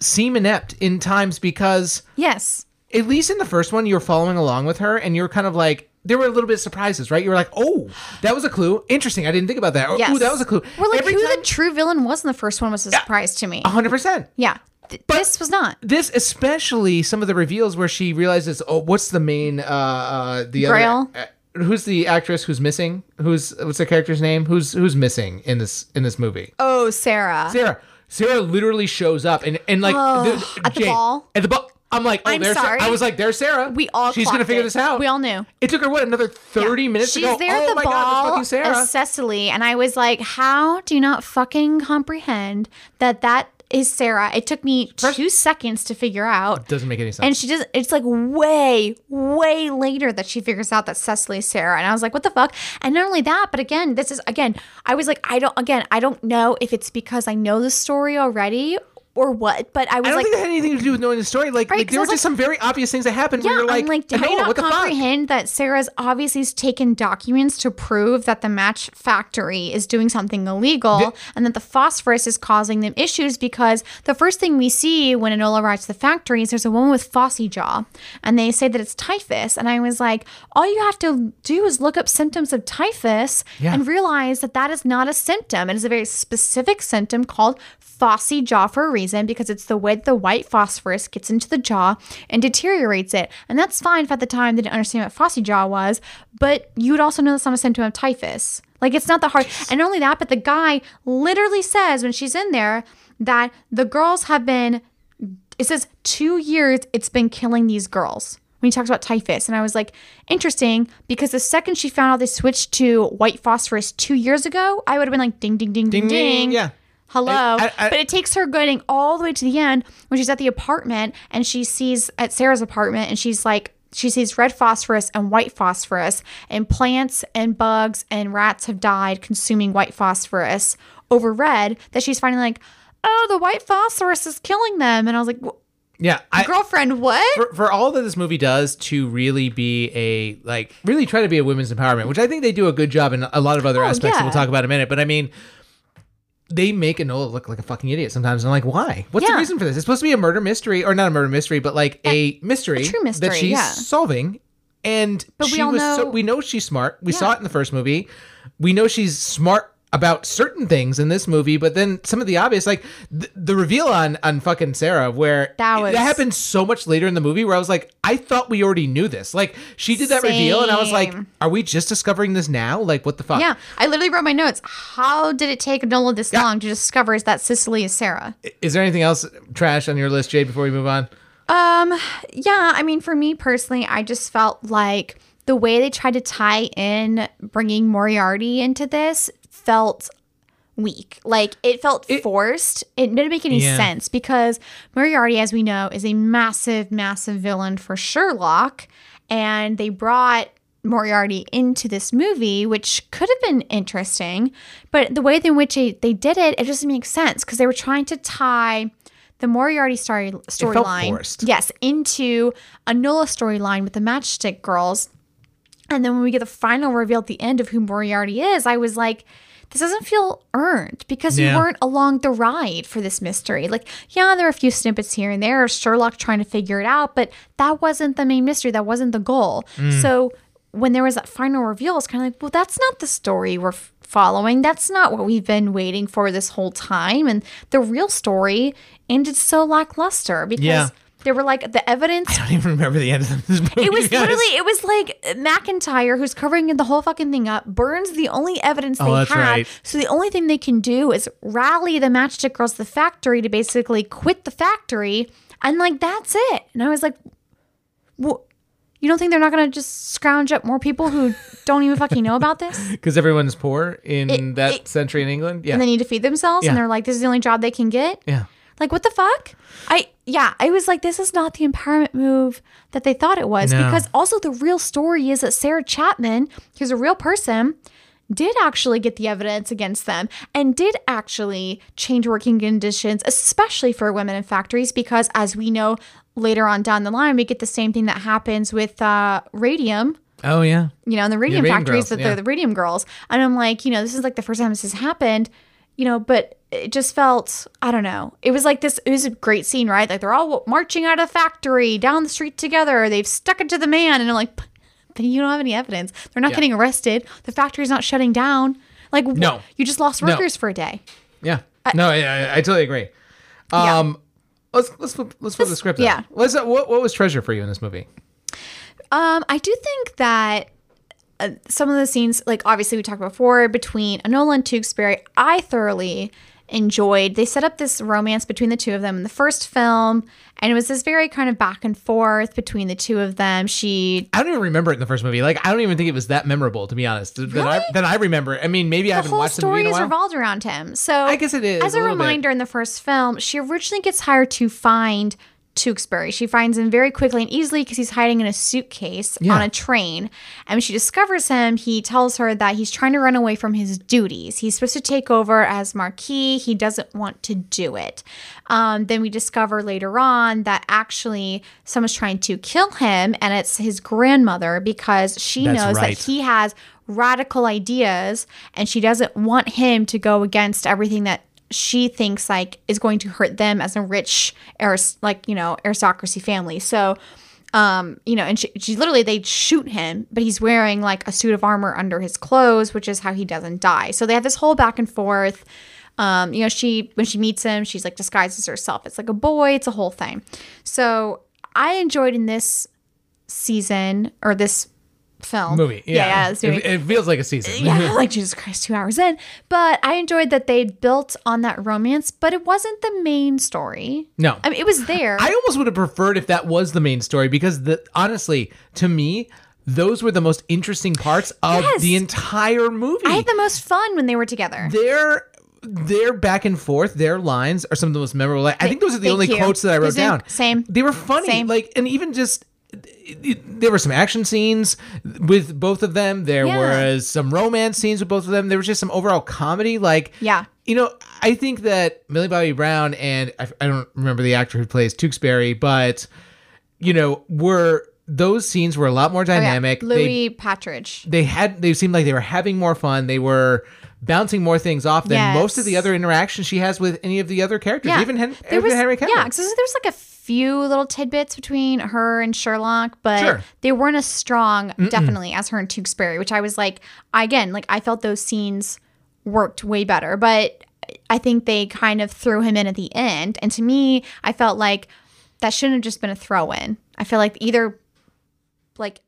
seem inept in times because, yes, at least in the first one, you were following along with her and you were kind of like, there were a little bit of surprises, right? You were like, oh, that was a clue. Interesting. I didn't think about that. Or, yes, Ooh, that was a clue. We're like, Every who time, the true villain was in the first one was a surprise to me. 100%. Yeah, Th- this was not. This, especially some of the reveals where she realizes, oh, what's the main, uh, uh the Grail? other, uh, who's the actress who's missing? Who's, what's the character's name? Who's, who's missing in this, in this movie? Oh, Sarah. Sarah. Sarah literally shows up and and like Oh, at the ball? At the ball. I'm like, oh, I'm there's. Sarah. sorry. I was like, there's Sarah. We all She's gonna figure it. this out. We all knew. It took her what another thirty minutes She's to go. there oh at the my god, ball that's fucking Sarah. as Cecily, and I was like, "How do you not fucking comprehend that that is Sarah?" It took me two seconds to figure out, Doesn't make any sense. and she just it's like way, way later that she figures out that Cecily is Sarah, and I was like, "What the fuck?" And not only that, but again, this is again, I was like, I don't again, I don't know if it's because I know the story already or what, but I was like, I don't like, think that had anything to do with knowing the story. Like, Right, like there were just like- some very obvious things that happened Yeah, where you're like, I'm like, do you not what the fuck? comprehend that Sarah's obviously taken documents to prove that the match factory is doing something illegal and that the phosphorus is causing them issues because the first thing we see when Enola arrives to the factory is there's a woman with phossy jaw and they say that it's typhus. And I was like, all you have to do is look up symptoms of typhus Yeah. and realize that that is not a symptom. It is a very specific symptom called phossy jaw for a reason because it's the way that the white phosphorus gets into the jaw and deteriorates it. And that's fine if at the time they didn't understand what phossy jaw was, but you would also know that's not a symptom of typhus. Like it's not that hard. And not only that, but the guy literally says when she's in there that the girls have been it says two years it's been killing these girls when he talks about typhus and i was like interesting because the second she found out they switched to white phosphorus two years ago i would have been like ding ding ding Ding, ding, ding, yeah. Hello. I- I- but it takes her getting all the way to the end when she's at the apartment and she sees at sarah's apartment and she's like she sees red phosphorus and white phosphorus and plants and bugs and rats have died consuming white phosphorus over red that she's finding like oh the white phosphorus is killing them. And i was like Yeah, I, girlfriend what? For, for all that this movie does to really be a like really try to be a women's empowerment, which I think they do a good job in a lot of other Oh, aspects that we'll talk about in a minute. But I mean, they make Enola look like a fucking idiot sometimes. And I'm like, why? What's the reason for this? It's supposed to be a murder mystery, or not a murder mystery, but like a mystery, true mystery, that she's yeah. solving. And But we all was so know- we know she's smart. We saw it in the first movie. We know she's smart about certain things in this movie, but then some of the obvious, like th- the reveal on on fucking Sarah, where That was- that happened so much later in the movie, where I was like, I thought we already knew this. Like she did that reveal, and I was like, are we just discovering this now? Like what the fuck? Yeah, I literally wrote my notes. How did it take Nola this long to discover is that Cecily is Sarah? Is there anything else trash on your list, Jade? Before we move on, Um, yeah, I mean, for me personally, I just felt like the way they tried to tie in bringing Moriarty into this felt weak. Like it felt forced. It didn't make any Yeah. sense because Moriarty, as we know, is a massive, massive villain for Sherlock, and they brought Moriarty into this movie, which could have been interesting, but the way in which they, they did it, it doesn't make sense because they were trying to tie the Moriarty story storyline, yes, into a Nola storyline with the Matchstick Girls. And then when we get the final reveal at the end of who Moriarty is, I was like, this doesn't feel earned because Yeah. you weren't along the ride for this mystery. Like, yeah, there are a few snippets here and there, Sherlock trying to figure it out, but that wasn't the main mystery. That wasn't the goal. Mm. So when there was that final reveal, it's kind of like, well, that's not the story we're f- following. That's not what we've been waiting for this whole time. And the real story ended so lackluster because Yeah. They were like the evidence I don't even remember the end of this movie. it was literally it was like McIntyre who's covering the whole fucking thing up burns the only evidence oh, they Oh, that's have. right. So the only thing they can do is rally the matchstick girls to the factory to basically quit the factory and like that's it. And I was like well, you don't think they're not going to just scrounge up more people who don't even fucking know about this? because everyone's poor in It- that it- century in England. Yeah, And they need to feed themselves Yeah. and they're like this is the only job they can get? yeah. Like what the fuck? I yeah, I was like, this is not the empowerment move that they thought it was. No. Because also the real story is that Sarah Chapman, who's a real person, did actually get the evidence against them and did actually change working conditions, especially for women in factories, because as we know later on down the line, we get the same thing that happens with uh, radium Oh yeah. you know, in the radium radium factories girls, that yeah. they're the radium girls. And I'm like, you know, this is like the first time this has happened, you know, but it just felt, I don't know. It was like this, it was a great scene, right? Like they're all marching out of the factory down the street together. They've stuck it to the man. And I'm like, but you don't have any evidence. They're not Yeah. getting arrested. The factory's not shutting down. Like, wh- No. you just lost No. workers for a day. Yeah. no, I, I, I totally agree. Yeah. Um, let's let's flip, let's flip the script. yeah. That, what what was treasure for you in this movie? Um, I do think that uh, some of the scenes, like obviously we talked before, between Enola and Tewksbury, I thoroughly enjoyed. They set up this romance between the two of them in the first film, and it was this very kind of back and forth between the two of them. She I don't even remember it in the first movie. Like I don't even think it was that memorable, to be honest. That I Really? that I remember. I mean, maybe I haven't watched the movie story a is while. revolved around him. So I guess it is, As a a, little bit. reminder, in the first film, she originally gets hired to find Tewksbury. She finds him very quickly and easily because he's hiding in a suitcase Yeah. on a train. And when she discovers him, he tells her that he's trying to run away from his duties. He's supposed to take over as Marquis. He doesn't want to do it. Um, then we discover later on that actually someone's trying to kill him, and it's his grandmother because she That's knows right. that he has radical ideas and she doesn't want him to go against everything that she thinks like is going to hurt them as a rich aris- like you know aristocracy family. So um you know and she, she literally they shoot him but he's wearing like a suit of armor under his clothes which is how he doesn't die. So they have this whole back and forth. Um you know she when she meets him she's like disguises herself it's like a boy. It's a whole thing. So i enjoyed in this season or this film movie. Yeah, yeah, movie. It, it feels like a season. yeah, like Jesus Christ, two hours in. But I enjoyed that they built on that romance, but it wasn't the main story. No. I mean it was there. I almost would have preferred if that was the main story because the honestly, to me, those were the most interesting parts of Yes. the entire movie. I had the most fun when they were together. their their back and forth, their lines are some of the most memorable. I think those are the Thank only you. quotes that I wrote down. same. They were funny. Same. Like, and even just there were some action scenes with both of them. There Yeah. was some romance scenes with both of them. There was just some overall comedy. Like, Yeah. you know, I think that Millie Bobby Brown and I, I don't remember the actor who plays Tewksbury, but you know, were those scenes were a lot more Oh, yeah. dynamic. They- Louis Partridge. they had they seemed like they were having more fun. They were bouncing more things off than Yes. most of the other interactions she has with any of the other characters, Yeah. even, Hen- There was, Henry Cavill. Yeah, because there's like a few little tidbits between her and Sherlock, but Sure. they weren't as strong, definitely, as her and Tewksbury, which I was like, again, like I felt those scenes worked way better. But I think they kind of threw him in at the end. And to me, I felt like that shouldn't have just been a throw in. I feel like either like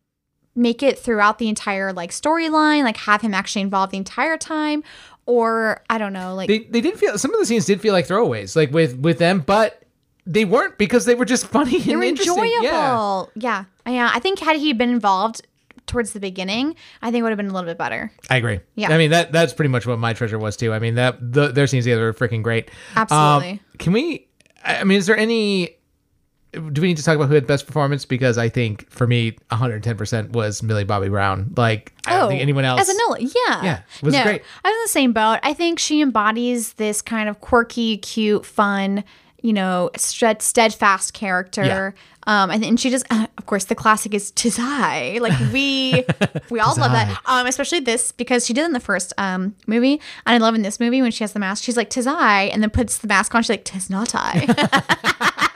make it throughout the entire like storyline, like have him actually involved the entire time, or I don't know, like they they did feel some of the scenes did feel like throwaways, like with with them, but they weren't because they were just funny they and were enjoyable. Yeah, Yeah. yeah, I think had he been involved towards the beginning, I think it would have been a little bit better. I agree. Yeah. I mean that that's pretty much what my treasure was too. I mean that the, their scenes together were freaking great. Absolutely. Um, can we? I I mean, is there any? Do we need to talk about who had best performance? Because I think for me, 110 percent was Millie Bobby Brown. Like I don't think anyone else. Oh, as a Nola, yeah, Yeah, it was no, great. I'm in the same boat. I think she embodies this kind of quirky, cute, fun, you know, stre- steadfast character. Yeah. Um, and, and she just, uh, of course, the classic is "Tis I." Like we, we all love that. Um, especially this because she did in the first um movie, and I love in this movie when she has the mask. She's like "Tis I," and then puts the mask on. She's like "Tis not I."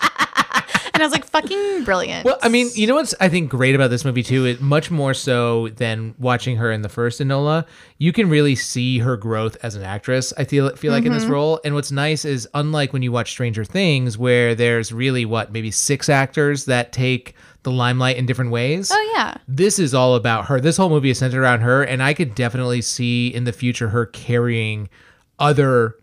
and I was like, fucking brilliant. Well, I mean, you know what's I think great about this movie too? It much more so than watching her in the first Enola. You can really see her growth as an actress. I feel feel like in this mm-hmm. role. And what's nice is unlike when you watch Stranger Things, where there's really what maybe six actors that take the limelight in different ways. oh yeah. This is all about her. This whole movie is centered around her, and I could definitely see in the future her carrying other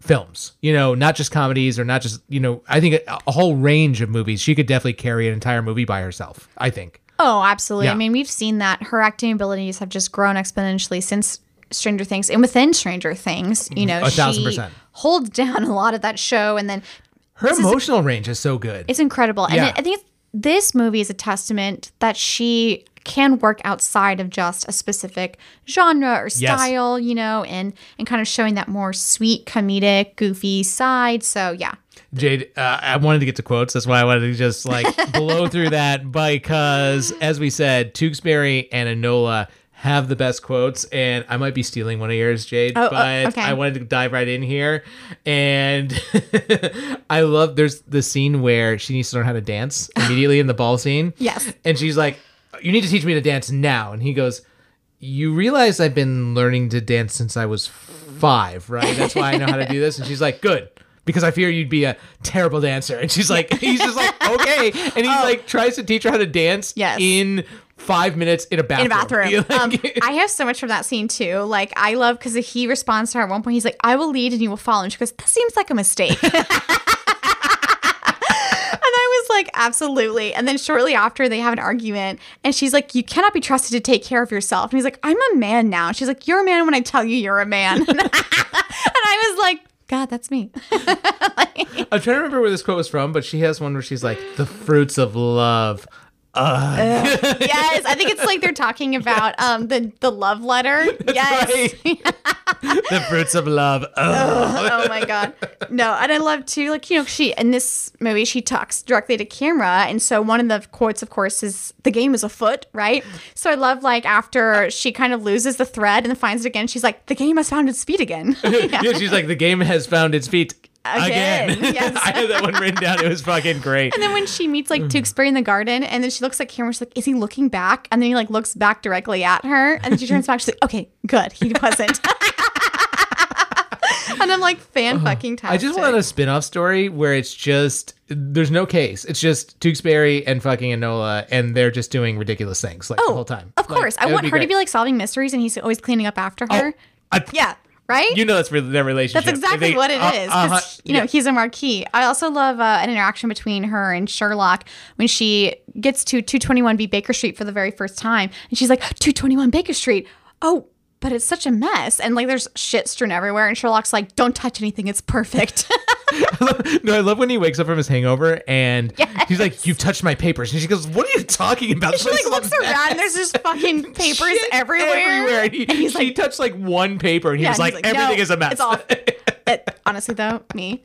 films. You know, not just comedies or not just you know. I think a, a whole range of movies. She could definitely carry an entire movie by herself. I think. Oh, absolutely. Yeah. I mean, we've seen that her acting abilities have just grown exponentially since Stranger Things, and within Stranger Things, you mm-hmm. know, A thousand she percent. holds down a lot of that show, and then Her This is- emotional range is so good. it's incredible. And Yeah. I think this movie is a testament that she can work outside of just a specific genre or style, you know, and and kind of showing that more sweet, comedic, goofy side. So yeah. Jade, uh, I wanted to get to quotes. That's why I wanted to just like blow through that because, as we said, Tewksbury and Enola have the best quotes, and I might be stealing one of yours, Jade, Oh, oh, but okay. I wanted to dive right in here. And I love there's the scene where she needs to learn how to dance immediately in the ball scene. Yes. And she's like, You need to teach me to dance now. And he goes, You realize I've been learning to dance since I was five, right? That's why I know how to do this. And she's like, Good. Because I fear you'd be a terrible dancer. And she's like, he's just like, okay. And he like tries to teach her how to dance Oh. Yes. in five minutes in a bathroom. in a bathroom. Like- um, I have so much from that scene too. Like I love because he responds to her at one point. He's like, "I will lead and you will follow." And she goes, "That seems like a mistake." and I was like, "Absolutely." And then shortly after, they have an argument, and she's like, "You cannot be trusted to take care of yourself." And he's like, "I'm a man now." And she's like, "You're a man when I tell you you're a man." and I was like, "God, that's me." I'm trying to remember where this quote was from, but she has one where she's like, "The fruits of love." yes, I think it's like they're talking about um the the love letter. yes. the fruits of love. Ugh. oh my god no and i love too like you know she in this movie she talks directly to camera and so one of the quotes of course is the game is afoot right so i love like after she kind of loses the thread and finds it again she's like the game has found its feet again yeah, she's like, the game has found its feet again. Again, yes. I had that one written down. It was fucking great. and then when she meets like Tewksbury in the garden and then she looks at camera she's like is he looking back and then he like looks back directly at her and then she turns back she's like okay good he wasn't and i'm like fan uh-huh. fucking time. I just want a spin-off story where it's just there's no case. It's just Tewksbury and fucking Enola, and they're just doing ridiculous things like the oh, whole time. Oh, Of Like, course. I want her to be like solving mysteries and he's always cleaning up after oh, her. I- yeah. Right? You know that's their relationship. That's exactly They- what it uh, is. uh-huh, you know, yeah. he's a Marquis. I also love uh, an interaction between her and Sherlock when she gets to 221B Baker Street for the very first time. And she's like, 221 Baker Street. Oh, but it's such a mess. And like there's shit strewn everywhere. And Sherlock's like, don't touch anything. It's perfect. no, I love when he wakes up from his hangover and he's like, "You've touched my papers," and she goes, "What are you talking about?" she like looks around and there's just fucking papers everywhere. everywhere. And he, And he's he like, touched like one paper, and he Yeah, was like, he's "Everything "No, is a mess." It's all. It, honestly, though, me.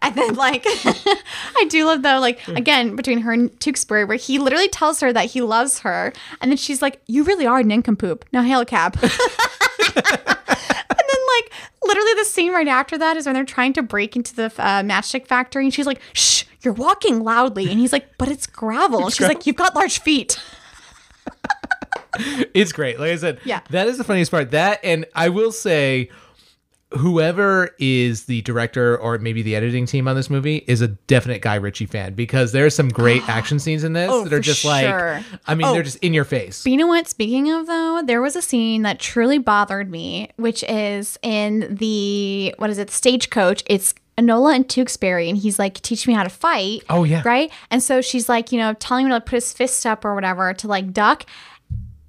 And then, like, I do love though, like, again, between her and Tewksbury, where he literally tells her that he loves her, and then she's like, "You really are a nincompoop." Now hail a cab. and then, like, literally the scene right after that is when they're trying to break into the uh, matchstick factory, and she's like, "Shh, you're walking loudly," and he's like, "But it's gravel." And she's like, "You've got large feet." it's great. Like I said, Yeah. that is the funniest part. That and I will say, whoever is the director or maybe the editing team on this movie is a definite Guy Ritchie fan because there's some great action scenes in this Oh, that are just sure. like, I mean, Oh. they're just in your face. But you know what? Speaking of though, there was a scene that truly bothered me, which is in the what is it, stagecoach? It's Enola and Tewksbury, and he's like, teach me how to fight. Oh, yeah. Right? And so she's like, you know, telling him to put his fist up or whatever to like duck.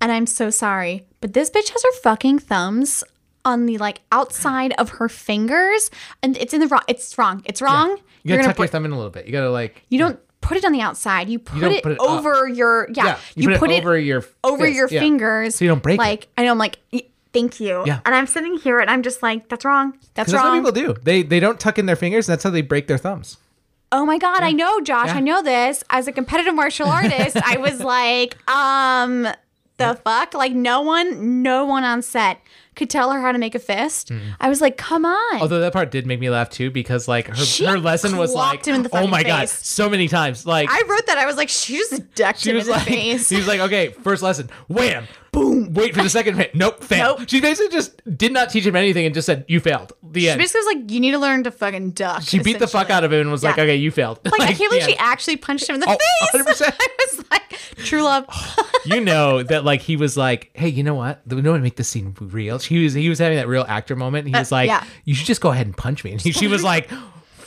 And I'm so sorry, but this bitch has her fucking thumbs on the like outside of her fingers. And it's in the wrong it's wrong. It's wrong. You gotta tuck your put, thumb in a little bit. You gotta like, you don't put it on the outside. You put, don't it, put it up. over your yeah. yeah, you, put, it over your over fist, your yeah. fingers so you don't break it. like I know I'm like thank you Yeah. and I'm sitting here and I'm just like that's wrong that's 'Cause that's what wrong people do. They they don't tuck in their fingers. That's how they break their thumbs. oh my god I know Josh Yeah. I know this as a competitive martial artist I was like um the fuck like no one no one on set could tell her how to make a fist. Hmm. I was like, come on. Although that part did make me laugh too because like her She her lesson was like the oh my god so many times like I wrote that. I was like, she just decked she him was in the like face. he was like okay first lesson wham boom wait for the second hit nope fail Nope. she basically just did not teach him anything and just said you failed the She end basically was like, you need to learn to fucking duck. she beat the fuck out of him and was like okay you failed Like, I can't believe she actually punched him in the Oh, face. 100%. I was like, true love. you know that like he was like, hey, you know what? We know how to make this scene real. He was he was having that real actor moment. He was like, Uh, yeah. you should just go ahead and punch me. And he, she was like.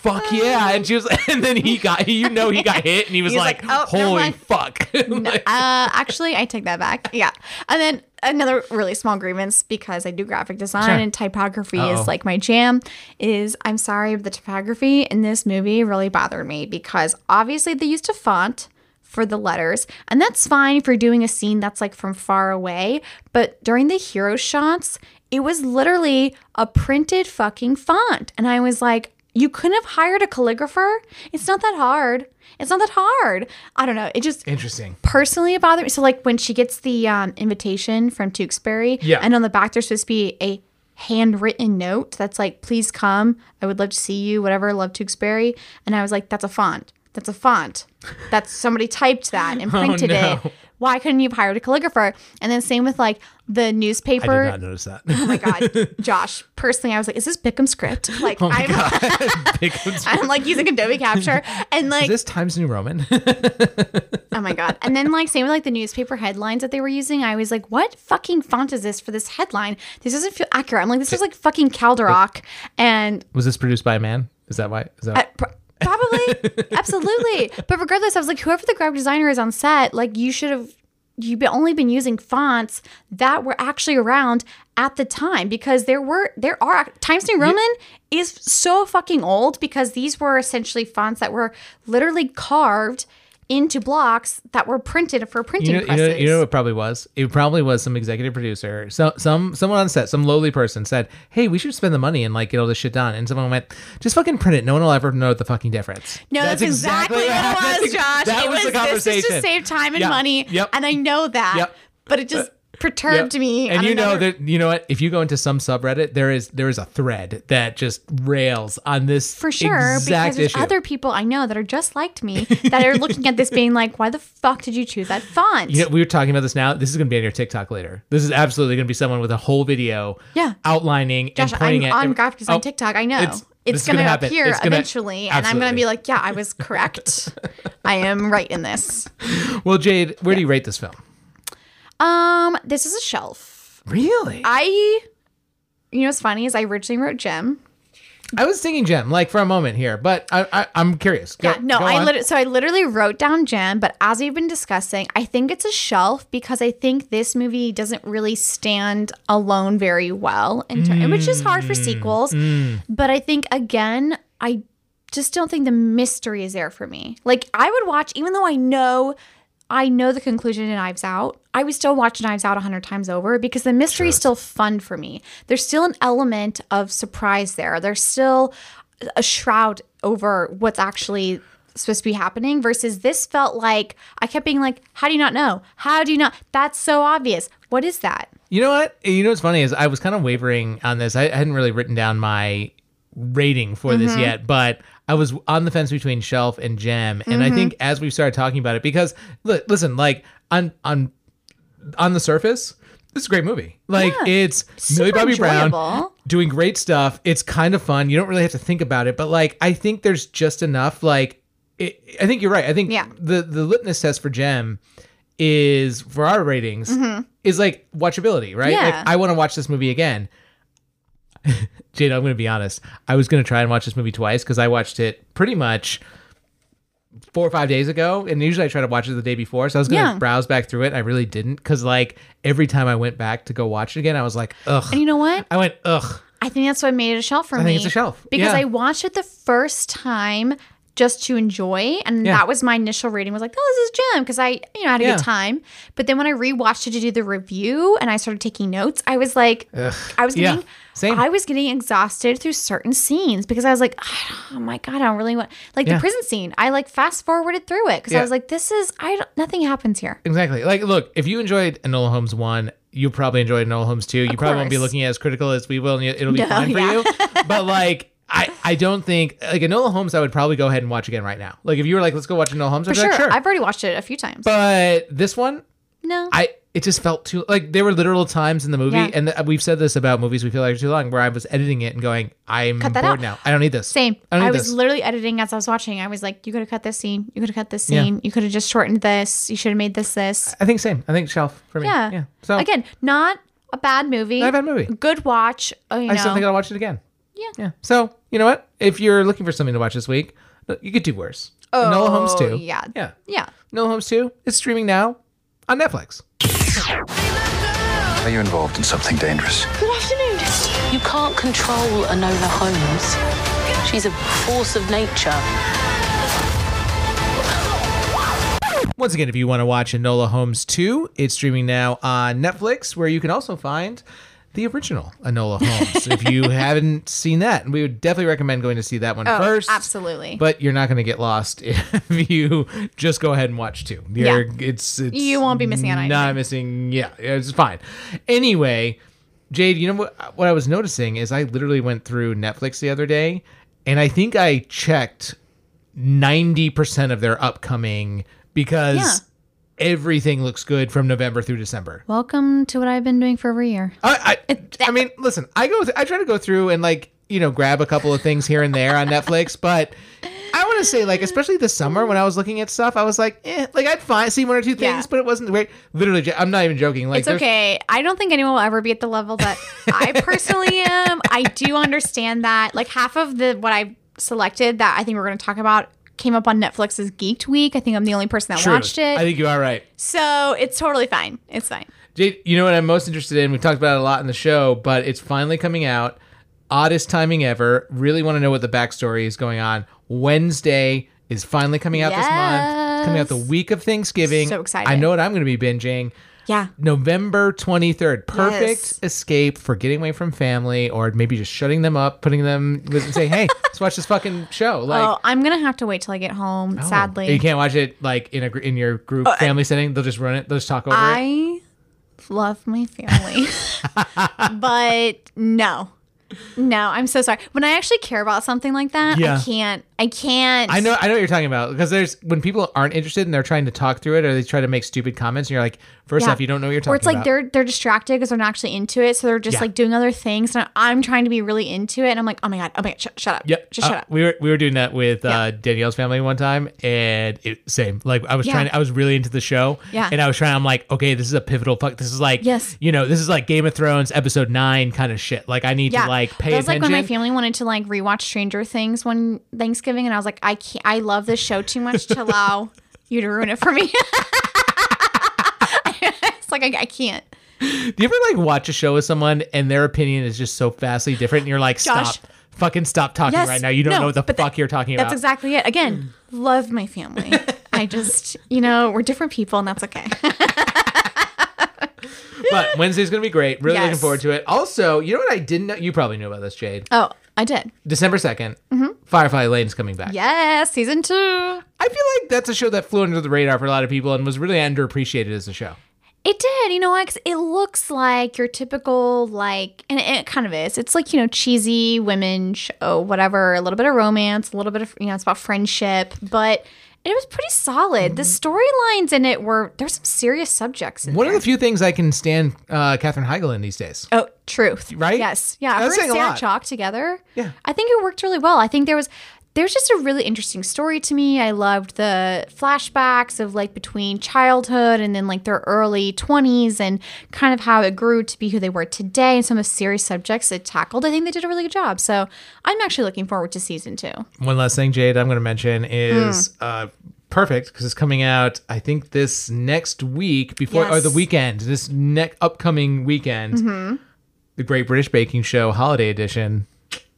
Fuck yeah! And she was, and then he got, you know, he got hit, and he was He's like, like, "Oh, "Holy mind." fuck!" Like, uh, actually, I take that back. Yeah. And then another really small grievance because I do graphic design Sure. and typography Uh-oh. is like my jam. Is I'm sorry, the typography in this movie really bothered me because obviously they used a font for the letters, and that's fine if you're doing a scene that's like from far away. But during the hero shots, it was literally a printed fucking font, and I was like. You couldn't have hired a calligrapher. It's not that hard. It's not that hard. I don't know. It just Interesting. personally it bothered me. So like when she gets the um, invitation from Tewksbury, Yeah. and on the back there's supposed to be a handwritten note that's like, "Please come. I would love to see you. Whatever. Love Tewksbury." And I was like, "That's a font. That's a font. That's somebody typed that and printed Oh, no. it. Why couldn't you have hired a calligrapher?" And then same with like the newspaper. I did not notice that. Oh my god, Josh! Personally, I was like, "Is this Bickham script?" Like, Oh I'm. I'm like using Adobe Capture, and like Is this Times New Roman? Oh my god. And then like same with like the newspaper headlines that they were using. I was like, what fucking font is this for this headline? This doesn't feel accurate. I'm like, this is like fucking Calderock and was this produced by a man? Is that why? Is that uh, pr- probably absolutely. But regardless, I was like, whoever the graphic designer is on set, like you should have you've only been using fonts that were actually around at the time because there were there are Times New Roman is so fucking old because these were essentially fonts that were literally carved into blocks that were printed for printing you know, you presses. know, you know what it probably was? It probably was some executive producer, so some someone on set, some lowly person said, "Hey, we should spend the money and like get all this shit done." And someone went, "Just fucking print it. No one will ever know the fucking difference." No, that's, exactly, what it was, Josh. That it was, the conversation. This is conversation. to save time and Yeah. money. Yep. And I know that. Yep. But it just perturbed Yep. me. And you know that you know what? If you go into some subreddit, there is there is a thread that just rails on this for sure, exact because there's issue. other people I know that are just like me that are looking at this being like, why the fuck did you choose that font? You know, we were talking about this now. This is going to be on your TikTok later. This is absolutely going to be someone with a whole video, Yeah. outlining Josh, and pointing I'm at on every- graphic design Oh, TikTok. I know. it's- It's going to appear gonna- eventually. And I'm going to be like, yeah, I was correct. I am right in this. Well, Jade, where do you rate this film? Um, This is a shelf. Really? I, you know what's funny is I originally wrote Gem. I was thinking Gem, like for a moment here, but I, I I'm curious. Go- Yeah, no, I literally so I literally wrote down Gem, but as we've been discussing, I think it's a shelf because I think this movie doesn't really stand alone very well, in ter- which is hard for sequels. But I think again, I just don't think the mystery is there for me. Like I would watch, even though I know. I know the conclusion in Knives Out. I would still watch Knives Out a hundred times over because the mystery is still fun for me. There's still an element of surprise there. There's still a shroud over what's actually supposed to be happening versus this felt like I kept being like, how do you not know? How do you not? That's so obvious. What is that? You know what? You know what's funny is I was kind of wavering on this. I hadn't really written down my rating for this Mm-hmm. yet, but I was on the fence between Shelf and Gem, and I Mm-hmm. think as we started talking about it, because li- listen, like on on on the surface, this is a great movie. Like Yeah. it's Millie Bobby Brown doing great stuff. It's kind of fun. You don't really have to think about it, but like I think there's just enough. Like it, I think you're right. I think Yeah. the the litmus test for Gem is for our ratings is like watchability, right? Mm-hmm. Yeah. Like I want to watch this movie again. Jade, I'm going to be honest. I was going to try and watch this movie twice because I watched it pretty much four or five days ago, and usually I try to watch it the day before. So I was going to Yeah. browse back through it. And I really didn't because like every time I went back to go watch it again, I was like, ugh. And you know what? I went, ugh. I think that's what made it a shelf for I me. think it's a shelf. Because Yeah. I watched it the first time just to enjoy, and Yeah. that was my initial rating. Was like, oh, this is Gem because I, you know, had a Yeah. good time. But then when I rewatched it to do the review and I started taking notes, I was like, I was Yeah. getting, Same. I was getting exhausted through certain scenes because I was like, oh my god, I don't really want like Yeah. the prison scene. I like fast forwarded through it because I was like, this is I don't, nothing happens here. Exactly. Like, look, if you enjoyed Enola Holmes 1, you'll probably enjoyed Enola Holmes too. You probably won't be course. looking as critical as we will, and it'll be No, fine for yeah. you. But like. I, I don't think like Enola Holmes I would probably go ahead and watch again right now. Like if you were like let's go watch Enola Holmes I'd be sure. like sure. I've already watched it a few times. but this one no. I it just felt too like there were literal times in the movie Yeah. and th- we've said this about movies we feel like are too long where I was editing it and going I'm bored out. now. I don't need this. Same. I I, was this. literally editing as I was watching. I was like, you could have cut this scene. You could have cut this Yeah. scene. You could have just shortened this. You should have made this this. I think same. I think shelf for me. Yeah. Yeah. So again, not a bad movie. Not a bad movie. Good watch. Oh, you I still think I'll watch it again. Yeah. Yeah. So you know what? If you're looking for something to watch this week, you could do worse. Enola Holmes Oh, 2. yeah. Yeah. Yeah. Enola Holmes 2 is streaming now on Netflix. Are you involved in something dangerous? Good afternoon. You can't control Enola Holmes. She's a force of nature. Once again, if you want to watch Enola Holmes 2, it's streaming now on Netflix, where you can also find the original Enola Holmes. if you haven't seen that, we would definitely recommend going to see that one Oh, first. absolutely. But you're not going to get lost if you just go ahead and watch two. You're, it's, it's You won't be missing out Not anything. missing. Yeah, it's fine. Anyway, Jade, you know what? What I was noticing is I literally went through Netflix the other day, and I think I checked ninety percent of their upcoming because Yeah. Everything looks good from November through December. Welcome to what I've been doing for over a year. I, I, I mean, listen, I go, th- I try to go through and like, you know, grab a couple of things here and there on Netflix, but I want to say, like, especially this summer when I was looking at stuff, I was like, eh, like I'd find see one or two things, Yeah. but it wasn't great. Literally, I'm not even joking. Like, it's okay. I don't think anyone will ever be at the level that I personally am. I do understand that. Like half of the what I selected that I think we're going to talk about came up on Netflix's Geeked Week. I think I'm the only person that True. watched it. I think you are right. so it's totally fine. It's fine. Jade, you know what I'm most interested in? We've talked about it a lot in the show, but it's finally coming out. Oddest timing ever. Really want to know what the backstory is going on. Wednesday is finally coming out this month. It's coming out the week of Thanksgiving. So excited. I know what I'm going to be binging. Yeah. November 23rd. Perfect Yes. escape for getting away from family or maybe just shutting them up, putting them say, "Hey, let's watch this fucking show." Oh, like oh, I'm gonna have to wait till I get home. oh, Sadly, You can't watch it like in a in your group oh, family setting. They'll just run it. They'll just talk over it. I love my family, but no, no. I'm so sorry. When I actually care about something like that, Yeah. I can't. I can't. I know I know what you're talking about because there's when people aren't interested and they're trying to talk through it or they try to make stupid comments and you're like, first Yeah. off, you don't know what you're talking Or it's like about. they're they're distracted because they're not actually into it, so they're just Yeah. like doing other things. And I'm trying to be really into it, and I'm like, oh my god, oh my god, shut, shut up, Yep. just shut Uh, up. We were we were doing that with uh, Danielle's family one time, and it same. Like I was Yeah. trying, I was really into the show, Yeah. and I was trying. I'm like, okay, this is a pivotal. Fuck, this is like, Yes. you know, this is like Game of Thrones episode nine kind of shit. Like I need Yeah, to like pay that was attention. like when my family wanted to like rewatch Stranger Things one Thanksgiving, and I was like, I can't. I love this show too much to allow you to ruin it for me. it's like I, I can't. Do you ever like watch a show with someone and their opinion is just so vastly different, and you're like, Josh. stop, fucking stop talking Yes. right now. You don't No, know what the but fuck that- you're talking about. That's exactly it. Again, love my family. I just, you know, we're different people, and that's okay. But Wednesday's gonna be great. Really looking Yes. forward to it. Also, you know what I didn't know? You probably knew about this, Jade. oh, I did. December 2nd, mm-hmm. Firefly Lane's coming back. Yes, season two. I feel like that's a show that flew under the radar for a lot of people and was really underappreciated as a show. It did, you know what? it looks like your typical like, and it, kind of is. It's like you know cheesy women show, whatever. A little bit of romance, a little bit of you know, it's about friendship, but it was pretty solid. The storylines in it were there's some serious subjects in One there. of the few things I can stand uh, Katherine Heigl in these days. Oh, truth. Right? Yes. Yeah. That's Her and Sarah lot. Chalk together. Yeah. I think it worked really well. I think there was there's just a really interesting story to me. I loved the flashbacks of like between childhood and then like their early 20s and kind of how it grew to be who they were today and some of the serious subjects it tackled. I think they did a really good job. So I'm actually looking forward to season two. One last thing, Jade, I'm going to mention is Hmm. uh, perfect because it's coming out, I think, this next week before, or the weekend, this next upcoming weekend. Mm-hmm. The Great British Baking Show Holiday Edition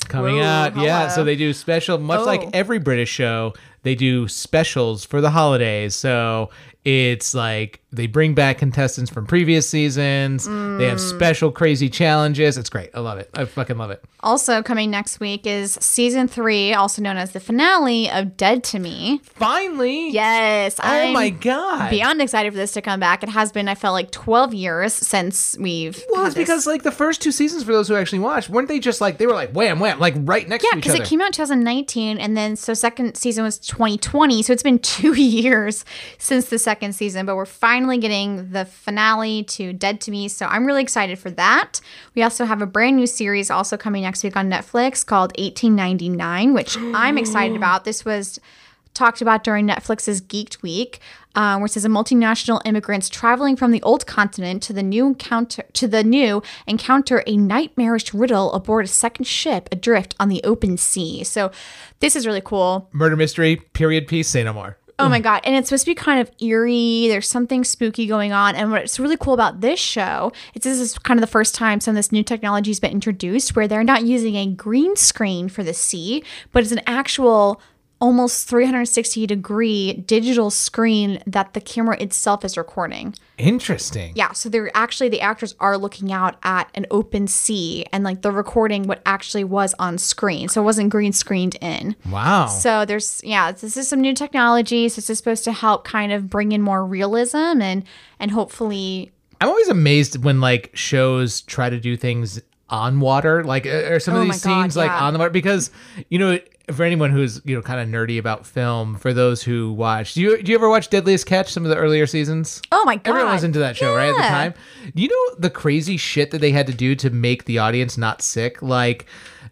coming Whoa, out. Yeah. So they do special, much like Oh. every British show, they do specials for the holidays. So it's like they bring back contestants from previous seasons. They have mm. special crazy challenges. It's great. I love it. I fucking love it. Also coming next week is season three, also known as the finale of Dead to Me. Finally. Yes. Oh I'm my god. Beyond excited for this to come back. It has been, I felt like 12 years since we've. well, it's this. because like the first two seasons for those who actually watched, weren't they just like they were like wham wham like right next Yeah, to each because it came out in 2019, and then so second season was 2020. So it's been two years since the second season, but we're finally getting the finale to Dead to Me. So I'm really excited for that. We also have a brand new series also coming next week on Netflix called 1899, which I'm excited about. This was talked about during Netflix's Geeked Week, uh, where it says a multinational immigrants traveling from the old continent to the new encounter to the new encounter a nightmarish riddle aboard a second ship adrift on the open sea. So this is really cool. Murder mystery period piece. Say no more. Oh my mm. god! And it's supposed to be kind of eerie. There's something spooky going on. And what's really cool about this show is this is kind of the first time some of this new technology has been introduced, where they're not using a green screen for the sea, but it's an actual almost 360 degree digital screen that the camera itself is recording. Interesting. Yeah, so they're actually the actors are looking out at an open sea and like they're recording what actually was on screen. So it wasn't green screened in. Wow. So there's yeah, this is some new technology. So this is supposed to help kind of bring in more realism and and hopefully I'm always amazed when like shows try to do things on water, like uh, or some Oh of these God, scenes like yeah. on the water, because you know. For anyone who's you know kind of nerdy about film, for those who watch, do you do you ever watch Deadliest Catch? Some of the earlier seasons. Oh my god. Everyone was into that show, right? At the time. Do you know the crazy shit that they had to do to make the audience not sick? Like,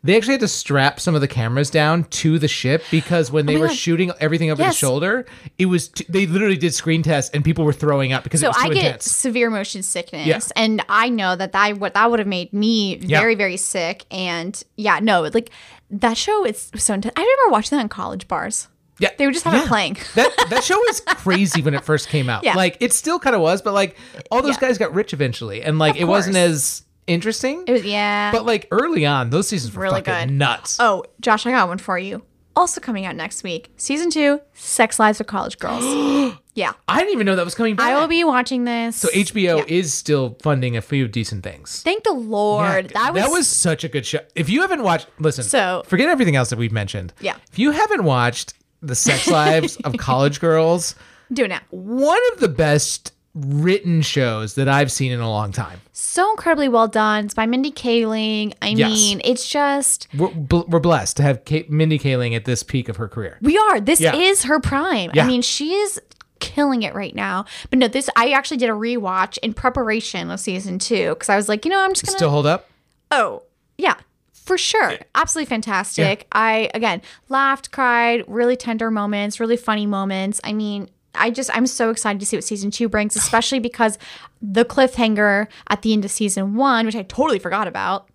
they actually had to strap some of the cameras down to the ship because when oh they Oh were God. shooting everything over Yes. the shoulder, it was t- they literally did screen tests and people were throwing up because it So was too I get intense. severe motion sickness, Yeah. and I know that that what that would have made me Yeah. very very sick. And yeah, no, like that show is so intense. I remember watching that in college bars. Yeah, They would just have it playing. that that show was crazy when it first came out. Yeah. Like it still kind of was, but like all those Yeah. guys got rich eventually, and like Of it wasn't as interesting. It was yeah. but like early on, those seasons were Really fucking good. nuts. oh, Josh, I got one for you. Also coming out next week, season two, Sex Lives of College Girls. yeah, I didn't even know that was coming back. I will be watching this. So HBO Yeah. is still funding a few decent things. Thank the Lord. Yeah, that was such a good show. If you haven't watched, listen. So- forget everything else that we've mentioned. Yeah. If you haven't watched the sex lives of college girls, do it now. one of the best written shows that I've seen in a long time. So incredibly well done. It's by Mindy Kaling. I Yes. mean, it's just We're, we're blessed to have Kate, Mindy Kaling at this peak of her career. We are. This Yeah. is her prime. Yeah. I mean, she is killing it right now. But no, this I actually did a rewatch in preparation of season two because I was like, you know, I'm just gonna. Still hold up? oh, yeah, for sure, absolutely fantastic. I again laughed, cried, really tender moments, really funny moments. I mean. I just I'm so excited to see what season two brings, especially because the cliffhanger at the end of season one, which I totally forgot about.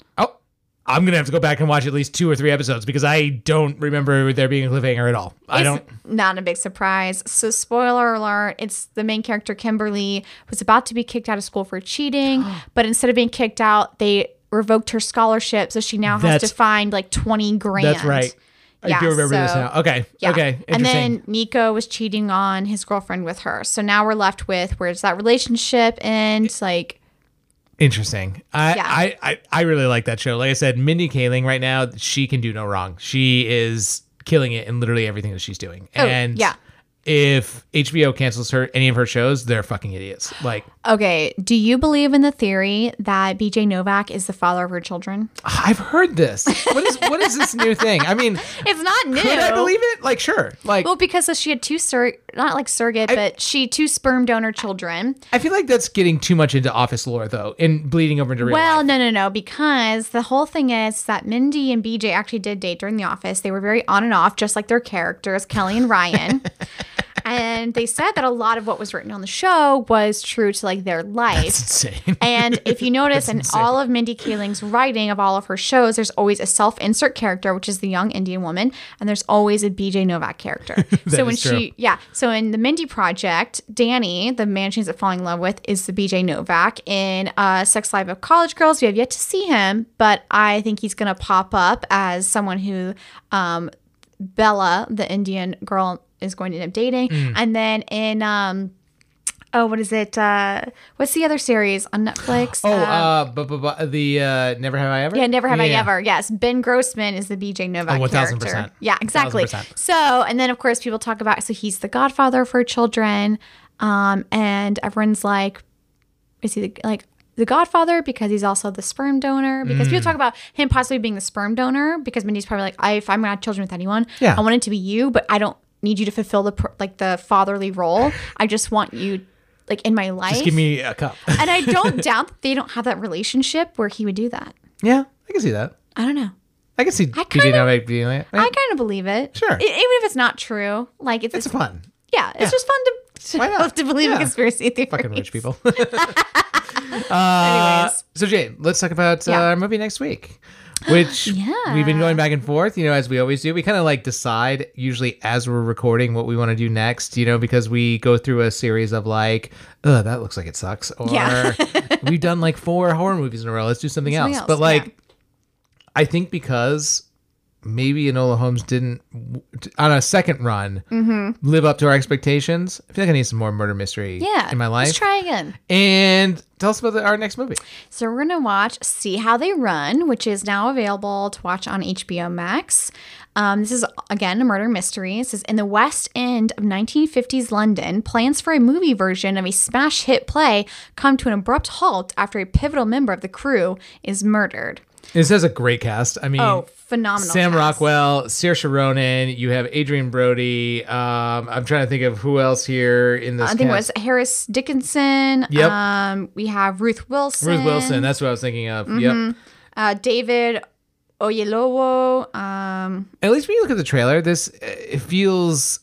I'm gonna have to go back and watch at least two or three episodes because I don't remember there being a cliffhanger at all. I don't. Not a big surprise. So, spoiler alert: it's the main character Kimberly was about to be kicked out of school for cheating, but instead of being kicked out, they revoked her scholarship, so she now has That's- to find like twenty grand. That's right. I Yeah, do remember this now. Okay. Yeah. Okay. And then Nico was cheating on his girlfriend with her. So now we're left with where's that relationship and like Interesting. I, Yeah. I, I, I really like that show. Like I said, Mindy Kaling right now, she can do no wrong. She is killing it in literally everything that she's doing. Oh, and yeah. If HBO cancels her any of her shows, they're fucking idiots. Like okay, do you believe in the theory that BJ Novak is the father of her children? I've heard this. What is what is this new thing? I mean, It's not new. could I believe it? Like sure. Like Well, because she had two sur not like surrogate, but she two sperm donor children. I feel like that's getting too much into office lore though, and bleeding over into real Well, life. no, no, no, because the whole thing is that Mindy and BJ actually did date during the office. They were very on and off, just like their characters, Kelly and Ryan. and they said that a lot of what was written on the show was true to like their life. Insane. And if you notice in insane. all of Mindy Kaling's writing of all of her shows, there's always a self insert character, which is the young Indian woman, and there's always a BJ Novak character. so when true. she, yeah, so in the Mindy Project, Danny, the man she's falling in love with, is the BJ Novak. In uh, Sex Life of College Girls, we have yet to see him, but I think he's going to pop up as someone who um, Bella, the Indian girl is going to end up dating. Mm. And then in um oh what is it? Uh what's the other series on Netflix? Oh, Um, uh, but, but, but the uh, Never Have I Ever? yeah, never have I Yeah. ever. Yes, Ben Grossman is the BJ Novak Oh, 1000%. character. Yeah, exactly. 1000%. So, and then of course people talk about so he's the godfather for children, um, and everyone's like, is he the, like the godfather because he's also the sperm donor? Because Mm. people talk about him possibly being the sperm donor because Mindy's probably like, I, if I'm gonna have children with anyone, Yeah. I want it to be you, but I don't need you to fulfill the like the fatherly role. I just want you like in my life. Just give me a cup. and I don't doubt that they don't have that relationship where he would do that. yeah, I can see that. I don't know. I can see BJ Novak being like, I kind of believe it. Sure. E- even if it's not true, like it's, it's fun. Yeah, it's Yeah. just fun to, to, Why not? to believe in Yeah. conspiracy theories. Fucking rich people. uh, Anyways. so Jade, let's talk about uh, our movie next week. Which Yeah. we've been going back and forth, you know, as we always do. We kind of like decide usually as we're recording what we want to do next, you know, because we go through a series of like, oh, that looks like it sucks. Or Yeah. we've done like four horror movies in a row. Let's do something, Something else. else, But like, yeah. I think because maybe Enola Holmes didn't, on a second run, live up to our expectations. I feel like I need some more murder mystery Mm-hmm. Yeah, in my life. Let's try again. And tell us about the, our next movie. So we're gonna watch "See How They Run," which is now available to watch on HBO Max. Um, this is again a murder mystery. This is in the West End of 1950s London. Plans for a movie version of a smash hit play come to an abrupt halt after a pivotal member of the crew is murdered. This has a great cast. I mean, Oh, phenomenal! Sam cast. Rockwell, Saoirse Ronan. You have Adrien Brody. Um, I'm trying to think of who else here in this. I think it was Harris Dickinson. Yep. Um, we have Ruth Wilson. Ruth Wilson. That's what I was thinking of. Mm-hmm. Yep. uh, David Oyelowo. Um, At least when you look at the trailer, this uh, it feels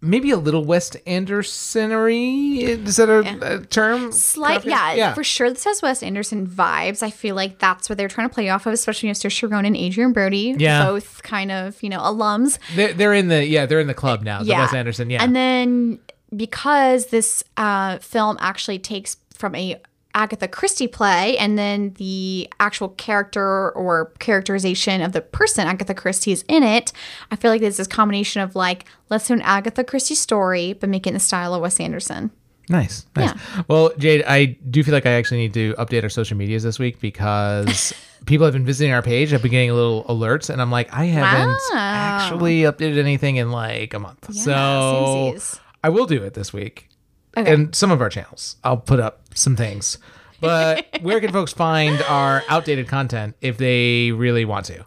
maybe a little Wes Andersonery. Is that a, a term? slight, Coffee? yeah, for sure. This has Wes Anderson vibes. I feel like that's what they're trying to play off of, especially you know, Mr. Sharon and Adrien Brody. Yeah. both kind of you know alums. They're, they're in the yeah they're in the club now. The yeah, Wes Anderson. Yeah. and then because this uh, film actually takes from a Agatha Christie play, and then the actual character or characterization of the person Agatha Christie is in it. I feel like there's this combination of like let's do an Agatha Christie story, but make it in the style of Wes Anderson. Nice. Nice. Well, Jade, I do feel like I actually need to update our social medias this week because people have been visiting our page. I've been getting a little alerts, and I'm like, I haven't Wow. actually updated anything in like a month. so samesies. I will do it this week. Okay. And some of our channels, I'll put up some things. But where can folks find our outdated content if they really want to?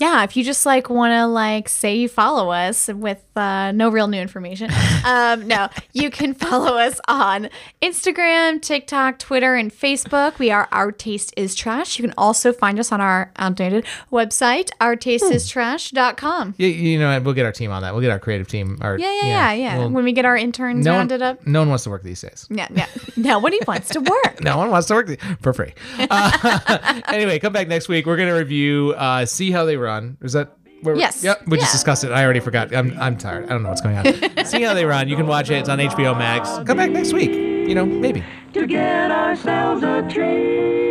Yeah, if you just like want to like say you follow us with uh, no real new information, um, no, you can follow us on Instagram, TikTok, Twitter, and Facebook. We are Our Taste Is Trash. You can also find us on our outdated website, ourtasteIstrash.com. You, you know, what, we'll get our team on that. We'll get our creative team. Our, Yeah, yeah, yeah, yeah. we'll- when we get our interns no, rounded one, up. no one wants to work these days. Yeah, yeah. Nobody wants to work. No one wants to work th- for free. Uh, anyway, come back next week. We're going to review uh, See How They Run. Is that where we- Yes. Yep. We just discussed it. I already forgot. I'm, I'm tired. I don't know what's going on. See How They Run. You can watch it. It's on HBO Max. Come back next week. You know, maybe. to get ourselves a treat.